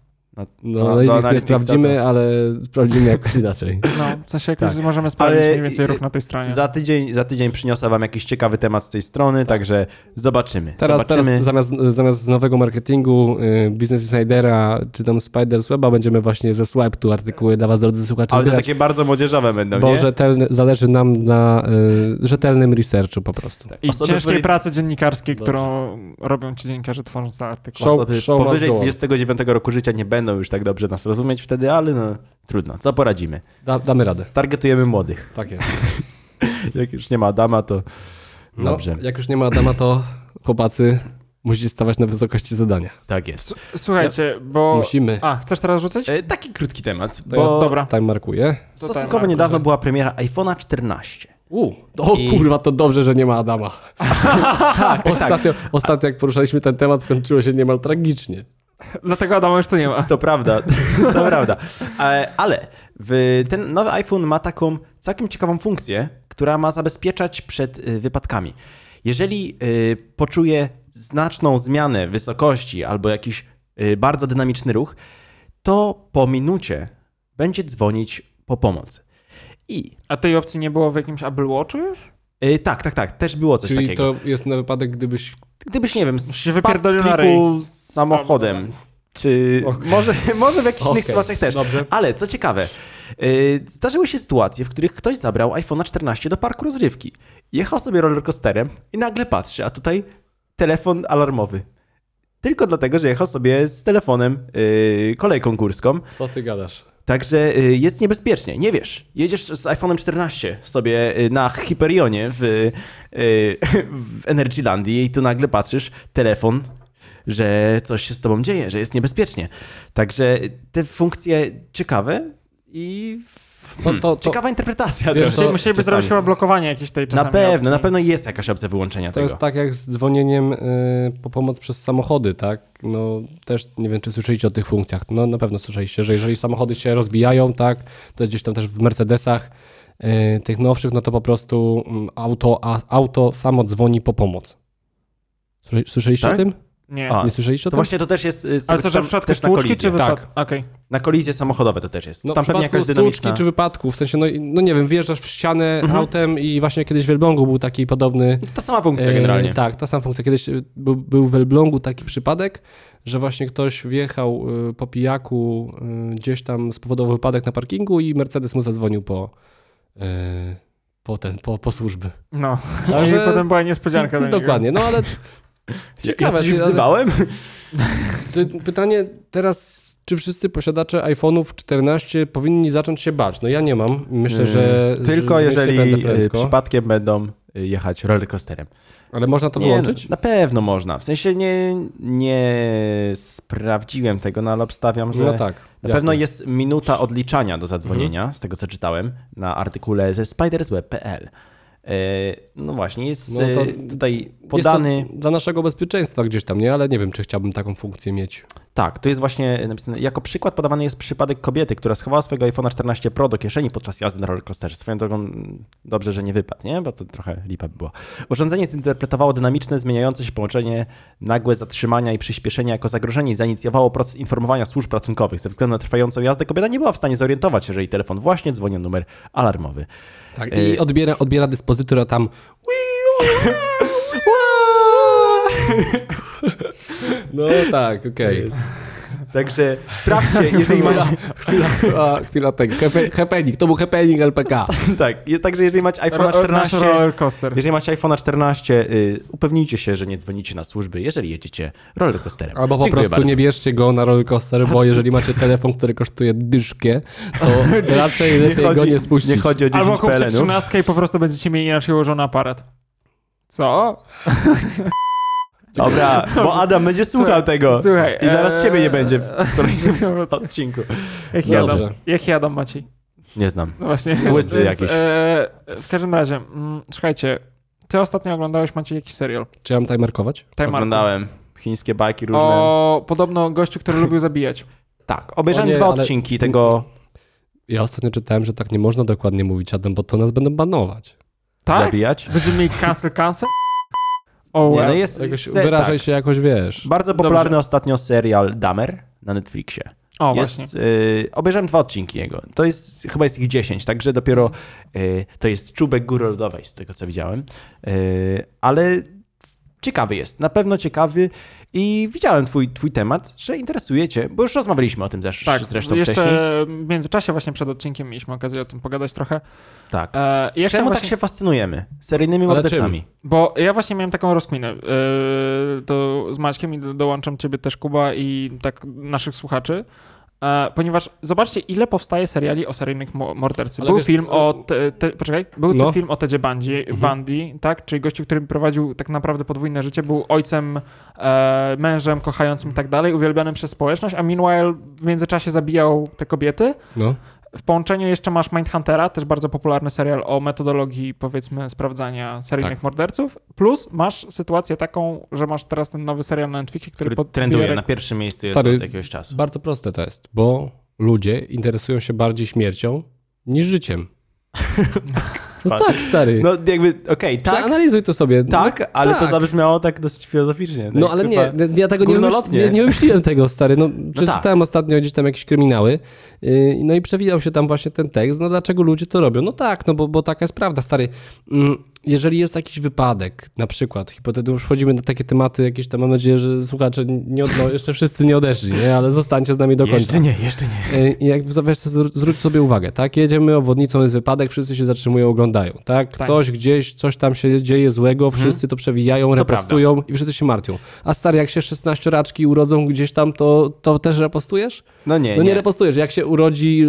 No, No, no i nie sprawdzimy, to- ale sprawdzimy jakoś inaczej. No, w sensie jakoś Tak. możemy sprawdzić Ale mniej więcej ruch na tej stronie. Za tydzień, za tydzień przyniosę wam jakiś ciekawy temat z tej strony, także zobaczymy. Teraz, zobaczymy. teraz zamiast, zamiast nowego marketingu, y, Business Insidera czy tam Spiders Weba będziemy właśnie ze Swipe tu artykuły dla was, drodzy słuchacze, Ale takie bardzo młodzieżowe będą, bo nie? rzetelny, zależy nam na y, rzetelnym researchu po prostu. I Osoby ciężkiej powiedz- pracy dziennikarskiej, Dobrze. którą robią ci dziennikarze tworząc te artykuły. Show- Osoby show powyżej go on. 29 roku życia nie będą już tak dobrze nas rozumieć wtedy, ale no trudno, co poradzimy. Da, damy radę. Targetujemy młodych. Tak jest. Jak już nie ma Adama, to No, dobrze. jak już nie ma Adama, to chłopacy musicie stawać na wysokości zadania. Tak jest. Słuchajcie, bo... Musimy. A, chcesz teraz rzucić? E, taki krótki temat, To bo ja dobra. Time markuję. stosunkowo tak, niedawno była premiera iPhone'a 14. U, o I- kurwa, to dobrze, że nie ma Adama. tak, Ostatnio, ostatnio jak poruszaliśmy ten temat, skończyło się niemal tragicznie. Dlatego Adama już tu nie ma. To prawda, to prawda. E, Ale ten nowy iPhone ma taką całkiem ciekawą funkcję, która ma zabezpieczać przed y, wypadkami. Jeżeli y, poczuje znaczną zmianę wysokości albo jakiś bardzo dynamiczny ruch, to po minucie będzie dzwonić po pomoc. I A tej opcji nie było w jakimś Apple Watchu już? y, tak, tak, tak, też było coś Czyli takiego. to jest na wypadek, gdybyś... Gdybyś, nie wiem, się wypierdolił na samochodem, czy Okej. może, może w jakichś innych Okej, sytuacjach też. Dobrze. Ale co ciekawe, yy, zdarzyły się sytuacje, w których ktoś zabrał iPhone'a 14 do parku rozrywki. Jechał sobie rollercoasterem i nagle patrzy, a tutaj telefon alarmowy. Tylko dlatego, że jechał sobie z telefonem yy, kolejką górską. Co ty gadasz? Także y, jest niebezpiecznie. Nie wiesz, jedziesz z iPhone'em 14 sobie y, na Hyperionie w, y, w Energylandii i tu nagle patrzysz, telefon, że coś się z tobą dzieje, że jest niebezpiecznie. Także te funkcje ciekawe i To, to, to, ciekawa interpretacja. Wiesz, to- Musieliby zrobić chyba blokowanie jakiejś tej Na czasami pewno, opcji. na pewno jest jakaś opcja wyłączenia to tego. jest tak jak z dzwonieniem y, po pomoc przez samochody, tak? No też nie wiem, czy słyszeliście o tych funkcjach. No na pewno słyszeliście, że jeżeli samochody się rozbijają, tak, to gdzieś tam też w Mercedesach y, tych nowszych, no to po prostu mm, auto, a, auto samo dzwoni po pomoc. Słysze- Słyszeliście Tak? o tym? Nie. A, Nie słyszeliście o To tym? właśnie to też jest y, Ale co, że w przypadku stłuczki kolizję. czy wypadku? Tak. Okej. Na kolizje samochodowe to też jest. No, tam w pewnie jakaś dynamiczna... czy wypadku, w sensie, no, no nie wiem, wjeżdżasz w ścianę Mhm. autem i właśnie kiedyś w Elblągu był taki podobny Ta sama funkcja E, generalnie. tak, ta sama funkcja. Kiedyś e, był, był w Elblągu taki przypadek, że właśnie ktoś wjechał e, po pijaku e, gdzieś tam spowodował wypadek na parkingu i Mercedes mu zadzwonił po, e, po ten, po, po służby. No. Także- I potem była niespodzianka dla. Dokładnie, no ale Ja ciekawe. coś ale- wzywałem? Pytanie teraz, czy wszyscy posiadacze iPhone'ów 14 powinni zacząć się bać? No ja nie mam. Myślę, że Tylko że jeżeli będę y, przypadkiem będą y, jechać rollercoasterem. ale można to Nie, wyłączyć? No, na pewno można. W sensie nie, nie sprawdziłem tego, no ale obstawiam, że No tak. na jasne. pewno jest minuta odliczania do zadzwonienia, z tego co czytałem, na artykule ze spidersweb.pl. E, No właśnie, jest No e, tutaj Jest podany... to dla naszego bezpieczeństwa gdzieś tam, nie? Ale nie wiem, czy chciałbym taką funkcję mieć. Tak, to jest właśnie napisane. Jako przykład podawany jest przypadek kobiety, która schowała swojego iPhone'a 14 Pro do kieszeni podczas jazdy na rollercoasterze. Swoją drogą dobrze, że nie wypadł, nie? Bo to trochę lipa by była. Urządzenie zinterpretowało dynamiczne, zmieniające się połączenie, nagłe zatrzymania i przyspieszenia jako zagrożenie i zainicjowało proces informowania służb ratunkowych. Ze względu na trwającą jazdę kobieta nie była w stanie zorientować się, że jej telefon właśnie dzwoni numer alarmowy. Tak, E, i odbiera, odbiera dyspozytor, a tam No tak, okej. Także sprawdźcie, jeżeli macie... Chwila, chwila, chwila tego. Hepe- Happening, to był happening LPK. tak, także jeżeli macie iPhone'a Ro- 14... Nasz roller coaster. Jeżeli macie iPhone'a 14, y, upewnijcie się, że nie dzwonicie na służby, jeżeli jedziecie rollercoasterem. Albo po Dziękuję prostu bardzo. nie bierzcie go na rollercoaster, bo jeżeli macie telefon, który kosztuje dyszkę, to raczej lepiej go nie spuścić. nie chodzi o 10 Albo kupcie PLN-ów. trzynastkę i po prostu będziecie mieli inaczej ułożony aparat. Co? Dobra, bo Adam będzie słuchał Słuchaj, tego. Słuchaj. I zaraz eee, ciebie nie będzie w kolejnym odcinku. Jaki. Adam? Jaki Adam Maciej? Nie znam. No właśnie. Łysy więc, jakiś. E, w każdym razie, mm, słuchajcie, ty ostatnio oglądałeś Maciej jakiś serial? Czy ja mam timerkować? Time Marku. Oglądałem chińskie bajki różne. O podobno gościu, który lubił zabijać. Tak, obejrzałem nie, dwa ale- odcinki tego Ja ostatnio czytałem, że tak nie można dokładnie mówić, Adam, bo to nas będą banować. Tak? zabijać. Będziemy mieli cancel cancel? O, Nie, no jest Jakoś se, wyrażaj tak, się jakoś, wiesz. bardzo popularny ostatnio serial Damer na Netflixie. O, jest, właśnie. y, obejrzałem dwa odcinki jego. To jest, chyba jest ich 10, także dopiero y, to jest czubek góry lodowej z tego, co widziałem. Y, ale ciekawy jest, na pewno ciekawy i widziałem twój, twój temat, że interesuje cię, bo już rozmawialiśmy o tym zresz, Tak, zresztą jeszcze wcześniej. w międzyczasie właśnie przed odcinkiem mieliśmy okazję o tym pogadać trochę. Tak. E, ja Czemu tak właśnie, się fascynujemy seryjnymi mordercami? Bo ja właśnie miałem taką rozkminę. E, to z Maćkiem i do, dołączam ciebie też, Kuba, i tak naszych słuchaczy. E, ponieważ zobaczcie, ile powstaje seriali o seryjnych mo- mordercy. Ale Był wiesz, film o. Te, te, poczekaj, był No. to film o Tedzie Bundy, Mhm. Bundy, tak? Czyli gościu, który prowadził tak naprawdę podwójne życie, był ojcem, e, mężem, kochającym i tak dalej, uwielbianym przez społeczność, a meanwhile w międzyczasie zabijał te kobiety. No. W połączeniu jeszcze masz Mindhuntera, też bardzo popularny serial o metodologii, powiedzmy, sprawdzania seryjnych Tak. morderców. Plus masz sytuację taką, że masz teraz ten nowy serial na Netflixie, który, Który trenduje, na pierwszym miejscu jest Stary, od jakiegoś czasu. Bardzo proste to jest, bo ludzie interesują się bardziej śmiercią niż życiem. No tak, stary. No jakby, okej, tak, Przeanalizuj to sobie. tak, ale to tak. zabrzmiało tak dosyć filozoficznie. No tak ale nie, ja tego nie, wymyśl, nie, nie wymyśliłem tego, stary. No, przeczytałem tak. ostatnio gdzieś tam jakieś kryminały yy, no i przewijał się tam właśnie ten tekst. No dlaczego ludzie to robią? No tak, no bo, bo taka jest prawda, stary. Mm, jeżeli jest jakiś wypadek, na przykład, hipotetycznie już wchodzimy na takie tematy jakieś tam, mam nadzieję, że słuchacze nie od, no, jeszcze wszyscy nie odeszli, nie? ale zostańcie z nami do końca. Jeszcze nie, jeszcze nie. I jak zwr- zwróć sobie uwagę, tak? Jedziemy obwodnicą, jest wypadek, wszyscy się zatrzymują, oglądają, tak? Tak. Ktoś gdzieś, coś tam się dzieje złego, wszyscy to przewijają, repostują i wszyscy się martwią. A stary, jak się 16 raczki urodzą gdzieś tam, to, to też repostujesz? No nie, No nie, nie. repostujesz. Jak się urodzi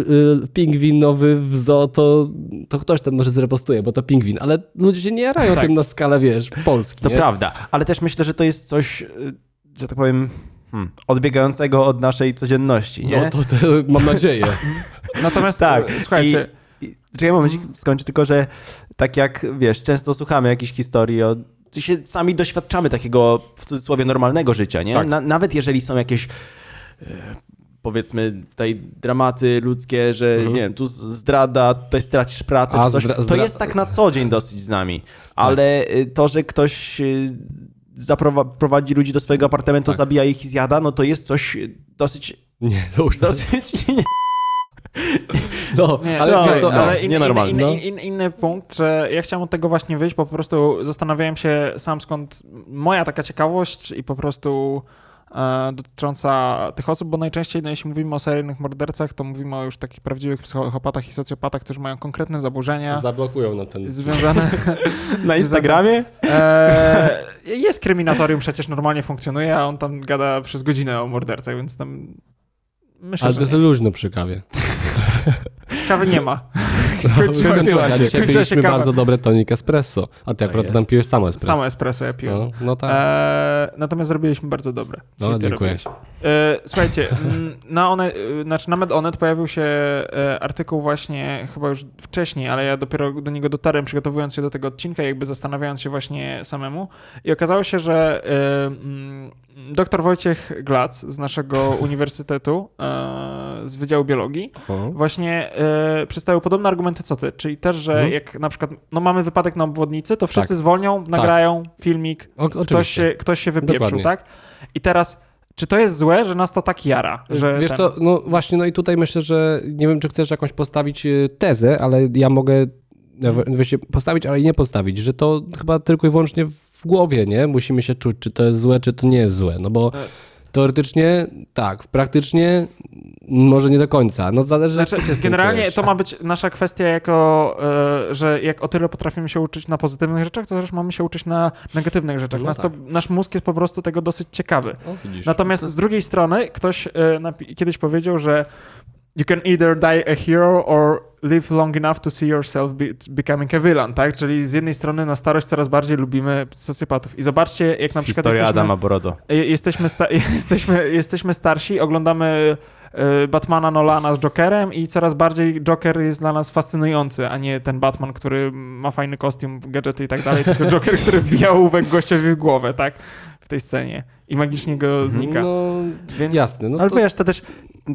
y, pingwin nowy w zoo, to, to ktoś tam może zrepostuje, bo to pingwin, ale ludzie się nie jarają Tak. tym na skalę, wiesz, Polski, To nie? prawda, ale też myślę, że to jest coś, y, że tak powiem, hmm, odbiegającego od naszej codzienności, nie? No to, to mam nadzieję. Natomiast Tak, e, słuchajcie, I, czekaj, moment, skończę tylko, że tak jak, wiesz, często słuchamy jakichś historii o sensie sami doświadczamy takiego, w cudzysłowie, normalnego życia, nie? Tak. Na, nawet jeżeli są jakieś e, powiedzmy tutaj dramaty ludzkie, że Mhm. nie wiem, tu zdrada, tutaj stracisz pracę, A, czy coś, to jest tak na co dzień dosyć z nami, ale y, to, że ktoś y, zaprowa- prowadzi ludzi do swojego apartamentu, Tak. zabija ich i zjada, no to jest coś y, dosyć, Nie, to już dosyć nie, No, Nie, ale, no, co, no, ale in, nienormalne. in, No. in, in, inny punkt, że ja chciałem od tego właśnie wyjść, bo po prostu zastanawiałem się sam skąd moja taka ciekawość i po prostu dotycząca tych osób, bo najczęściej no, jeśli mówimy o seryjnych mordercach, to mówimy o już takich prawdziwych psychopatach i socjopatach, którzy mają konkretne zaburzenia zablokują nam ten... związane... na Instagramie. E, jest kryminatorium, przecież normalnie funkcjonuje, a on tam gada przez godzinę o mordercach, więc tam... Myślę, Ale to jest nie. luźno przy kawie. kawy nie ma. No, Skończyła się, dzisiaj piliśmy bardzo dobre tonik espresso. A ty To akurat tam piłeś samo espresso. Samo espresso ja piłem. No, no tak. E, natomiast zrobiliśmy bardzo dobre. No, dziękuję. E, słuchajcie, na, one, znaczy na MedOnet pojawił się e, artykuł właśnie chyba już wcześniej, ale ja dopiero do niego dotarłem przygotowując się do tego odcinka, jakby zastanawiając się właśnie samemu i okazało się, że e, dr Wojciech Glac z naszego uniwersytetu e, z Wydziału Biologii O. właśnie e, przedstawił podobne argumenty co ty, czyli też, że Mhm. jak na przykład no mamy wypadek na obwodnicy, to wszyscy Tak. zwolnią, nagrają filmik, O, ktoś się, ktoś się wypieprzył, Dokładnie. tak? I teraz, czy to jest złe, że nas to tak jara? Że Wiesz ten... co, no właśnie, no i tutaj myślę, że nie wiem, czy chcesz jakąś postawić e, tezę, ale ja mogę Mhm. właśnie postawić, ale nie postawić, że to chyba tylko i wyłącznie w głowie, nie? Musimy się czuć, czy to jest złe, czy to nie jest złe, no bo E. teoretycznie tak, praktycznie może nie do końca, no zależy Znaczy, jak się generalnie to ma być nasza kwestia jako, e, że jak o tyle potrafimy się uczyć na pozytywnych rzeczach, to też mamy się uczyć na negatywnych rzeczach. No Nas tak. to, nasz mózg jest po prostu tego dosyć ciekawy. O, widzisz. Natomiast z drugiej strony ktoś e, kiedyś powiedział, że you can either die a hero or live long enough to see yourself be, becoming a villain, tak? Czyli z jednej strony na starość coraz bardziej lubimy socjopatów. I zobaczcie, jak na przykład Historia jesteśmy, Adama Borodo. je- jesteśmy, sta- jesteśmy, jesteśmy starsi, oglądamy e, Batmana Nolana z Jokerem i coraz bardziej Joker jest dla nas fascynujący, a nie ten Batman, który ma fajny kostium, gadżety i tak dalej, tylko Joker, który wbija ołówek gościowi w głowę, tak? W tej scenie i magicznie go znika. No, Więc jasne. No Ale to, wiesz, to też,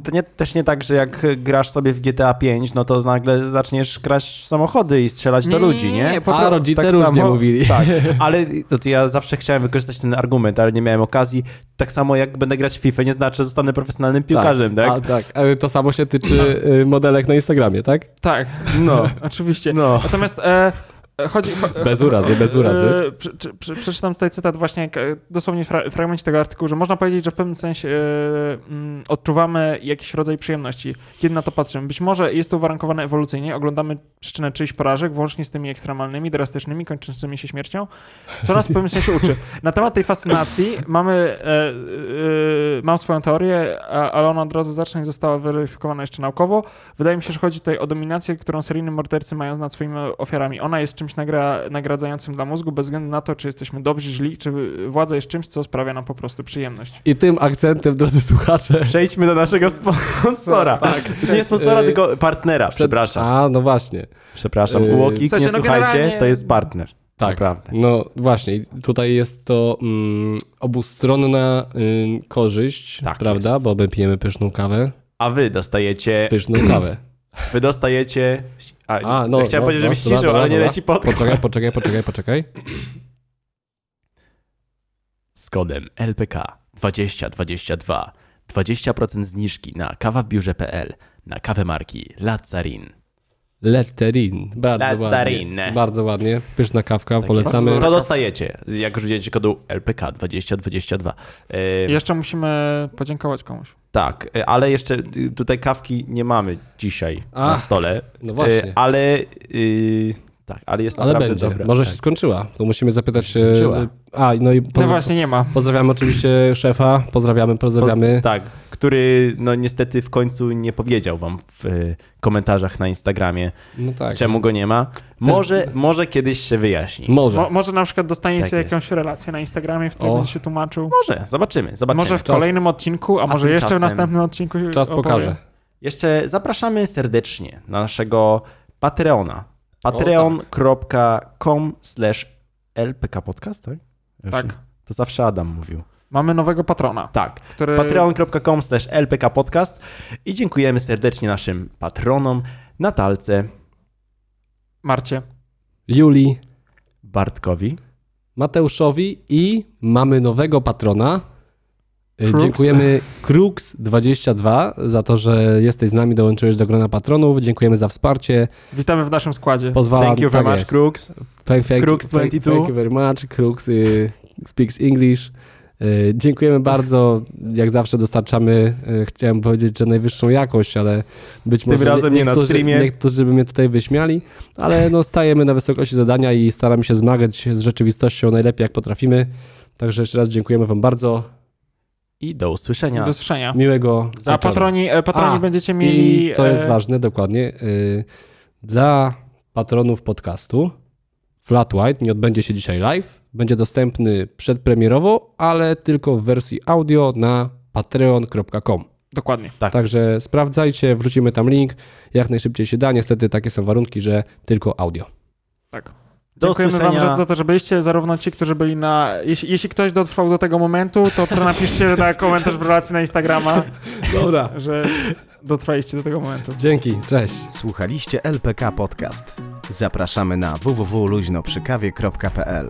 to nie, też nie tak, że jak grasz sobie w GTA 5, no to nagle zaczniesz kraść samochody i strzelać do ludzi, nie? po a rodzice tak różnie samo- mówili. Tak, ale to, to ja zawsze chciałem wykorzystać ten argument, ale nie miałem okazji. Tak samo jak będę grać w FIFA, nie znaczy, że zostanę profesjonalnym piłkarzem, tak? A, tak. Ale to samo się tyczy y, modelek na Instagramie, tak? Tak, No, oczywiście. no. Natomiast e, chodzi... cho- Bez urazy, bez urazy. E, prze, przeczytam tutaj cytat właśnie, e, dosłownie fra, fragment tego artykułu, że można powiedzieć, że w pewnym sensie e, mm, odczuwamy jakiś rodzaj przyjemności, kiedy na to patrzymy. Być może jest to uwarunkowane ewolucyjnie, oglądamy przyczynę czyichś porażek, włącznie z tymi ekstremalnymi, drastycznymi, kończącymi się śmiercią, co nas w pewnym sensie uczy. Na temat tej fascynacji mamy, e, e, mam swoją teorię, ale ona od razu zacznie została weryfikowana jeszcze naukowo. Wydaje mi się, że chodzi tutaj o dominację, którą seryjni mordercy mają nad swoimi ofiarami. Ona jest czymś nagra, nagradzającym dla mózgu, bez względu na to, czy jesteśmy dobrzy, źli, czy władza jest czymś, co sprawia nam po prostu przyjemność. I tym akcentem, drodzy słuchacze. Przejdźmy do naszego sponsora. Tak. Nie sponsora, tylko partnera, przepraszam. A, no właśnie. Przepraszam, Łokik, w sensie, nie no słuchajcie, generalnie- to jest partner. Tak. Naprawdę. No właśnie, tutaj jest to mm, obustronna ym, korzyść, Tak prawda? jest. Bo my pijemy pyszną kawę. A wy dostajecie, Pyszną kawę. Wy dostajecie... A, A, no, no, chciałem no, powiedzieć, no, żebyś dobra, ciszył, ale nie leci podcast. Poczekaj, poczekaj, poczekaj, poczekaj. Z kodem LPK 2022 20% zniżki na kawawbiurze.pl na kawę marki Lazzarin. Letterin. Bardzo Lazzarin. ładnie. Bardzo ładnie. Pyszna kawka, Tak polecamy. jest. To dostajecie, jak użyjecie kodu LPK 2022. E, Jeszcze musimy podziękować komuś. Tak, e, ale jeszcze y, tutaj kawki nie mamy dzisiaj A, na stole. no właśnie. Ale y, tak, ale jest Ale naprawdę będzie. dobra. Może tak. się skończyła. To musimy zapytać skończyła. A, no i No poz... właśnie, nie ma. pozdrawiamy oczywiście szefa. Pozdrawiamy, pozdrawiamy. Poz- tak, który no niestety w końcu nie powiedział wam w y, komentarzach na Instagramie, No tak. czemu go nie ma. Może, może kiedyś się wyjaśni. Może. Mo, może na przykład dostaniecie Tak jakąś relację na Instagramie, w której będzie się tłumaczył. Może, zobaczymy, zobaczymy. Może w Czas- kolejnym odcinku, a, A może jeszcze w następnym odcinku. Czas opowie. pokaże. Jeszcze zapraszamy serdecznie na naszego Patreona. patreon.com slash lpkpodcast, tak? Tak. To zawsze Adam mówił. Mamy nowego patrona, Tak. który... patreon.com slash lpkpodcast i dziękujemy serdecznie naszym patronom Natalce, Marcie. Julii, Bartkowi, Mateuszowi i mamy nowego patrona. Y, Crux. Dziękujemy Crux22 za to, że jesteś z nami, dołączyłeś do grona patronów. Dziękujemy za wsparcie. Witamy w naszym składzie. Pozwala, thank you very tak much, jest. Crooks. Thank, thank, Crux thank, 22. thank you very much. Crux y, speaks English. Y, dziękujemy bardzo. Jak zawsze dostarczamy, y, chciałem powiedzieć, że najwyższą jakość, ale być Tym może razem nie na niektórzy, streamie. niektórzy by mnie tutaj wyśmiali, ale no, stajemy na wysokości zadania i staramy się zmagać z rzeczywistością najlepiej jak potrafimy. Także jeszcze raz dziękujemy Wam bardzo. I do usłyszenia. Do słyszenia. Miłego A wieczoru. patroni, e, patroni A, będziecie mieli... I co jest e, ważne, dokładnie, y, dla patronów podcastu Flat White nie odbędzie się dzisiaj live. Będzie dostępny przedpremierowo, ale tylko w wersji audio na patreon.com. Dokładnie. Tak. Także sprawdzajcie, wrzucimy tam link jak najszybciej się da. Niestety takie są warunki, że tylko audio. Tak. Do Dziękujemy Wam usłyszenia. za, za to, że byliście, zarówno ci, którzy byli na... Jeśli, jeśli ktoś dotrwał do tego momentu, to, to napiszcie na komentarz w relacji na Instagrama, Dobra. że dotrwaliście do tego momentu. Dzięki, cześć. Słuchaliście LPK Podcast. Zapraszamy na www.luźnoprzykawie.pl.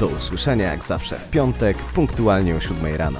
Do usłyszenia jak zawsze w piątek, punktualnie o 7 rano.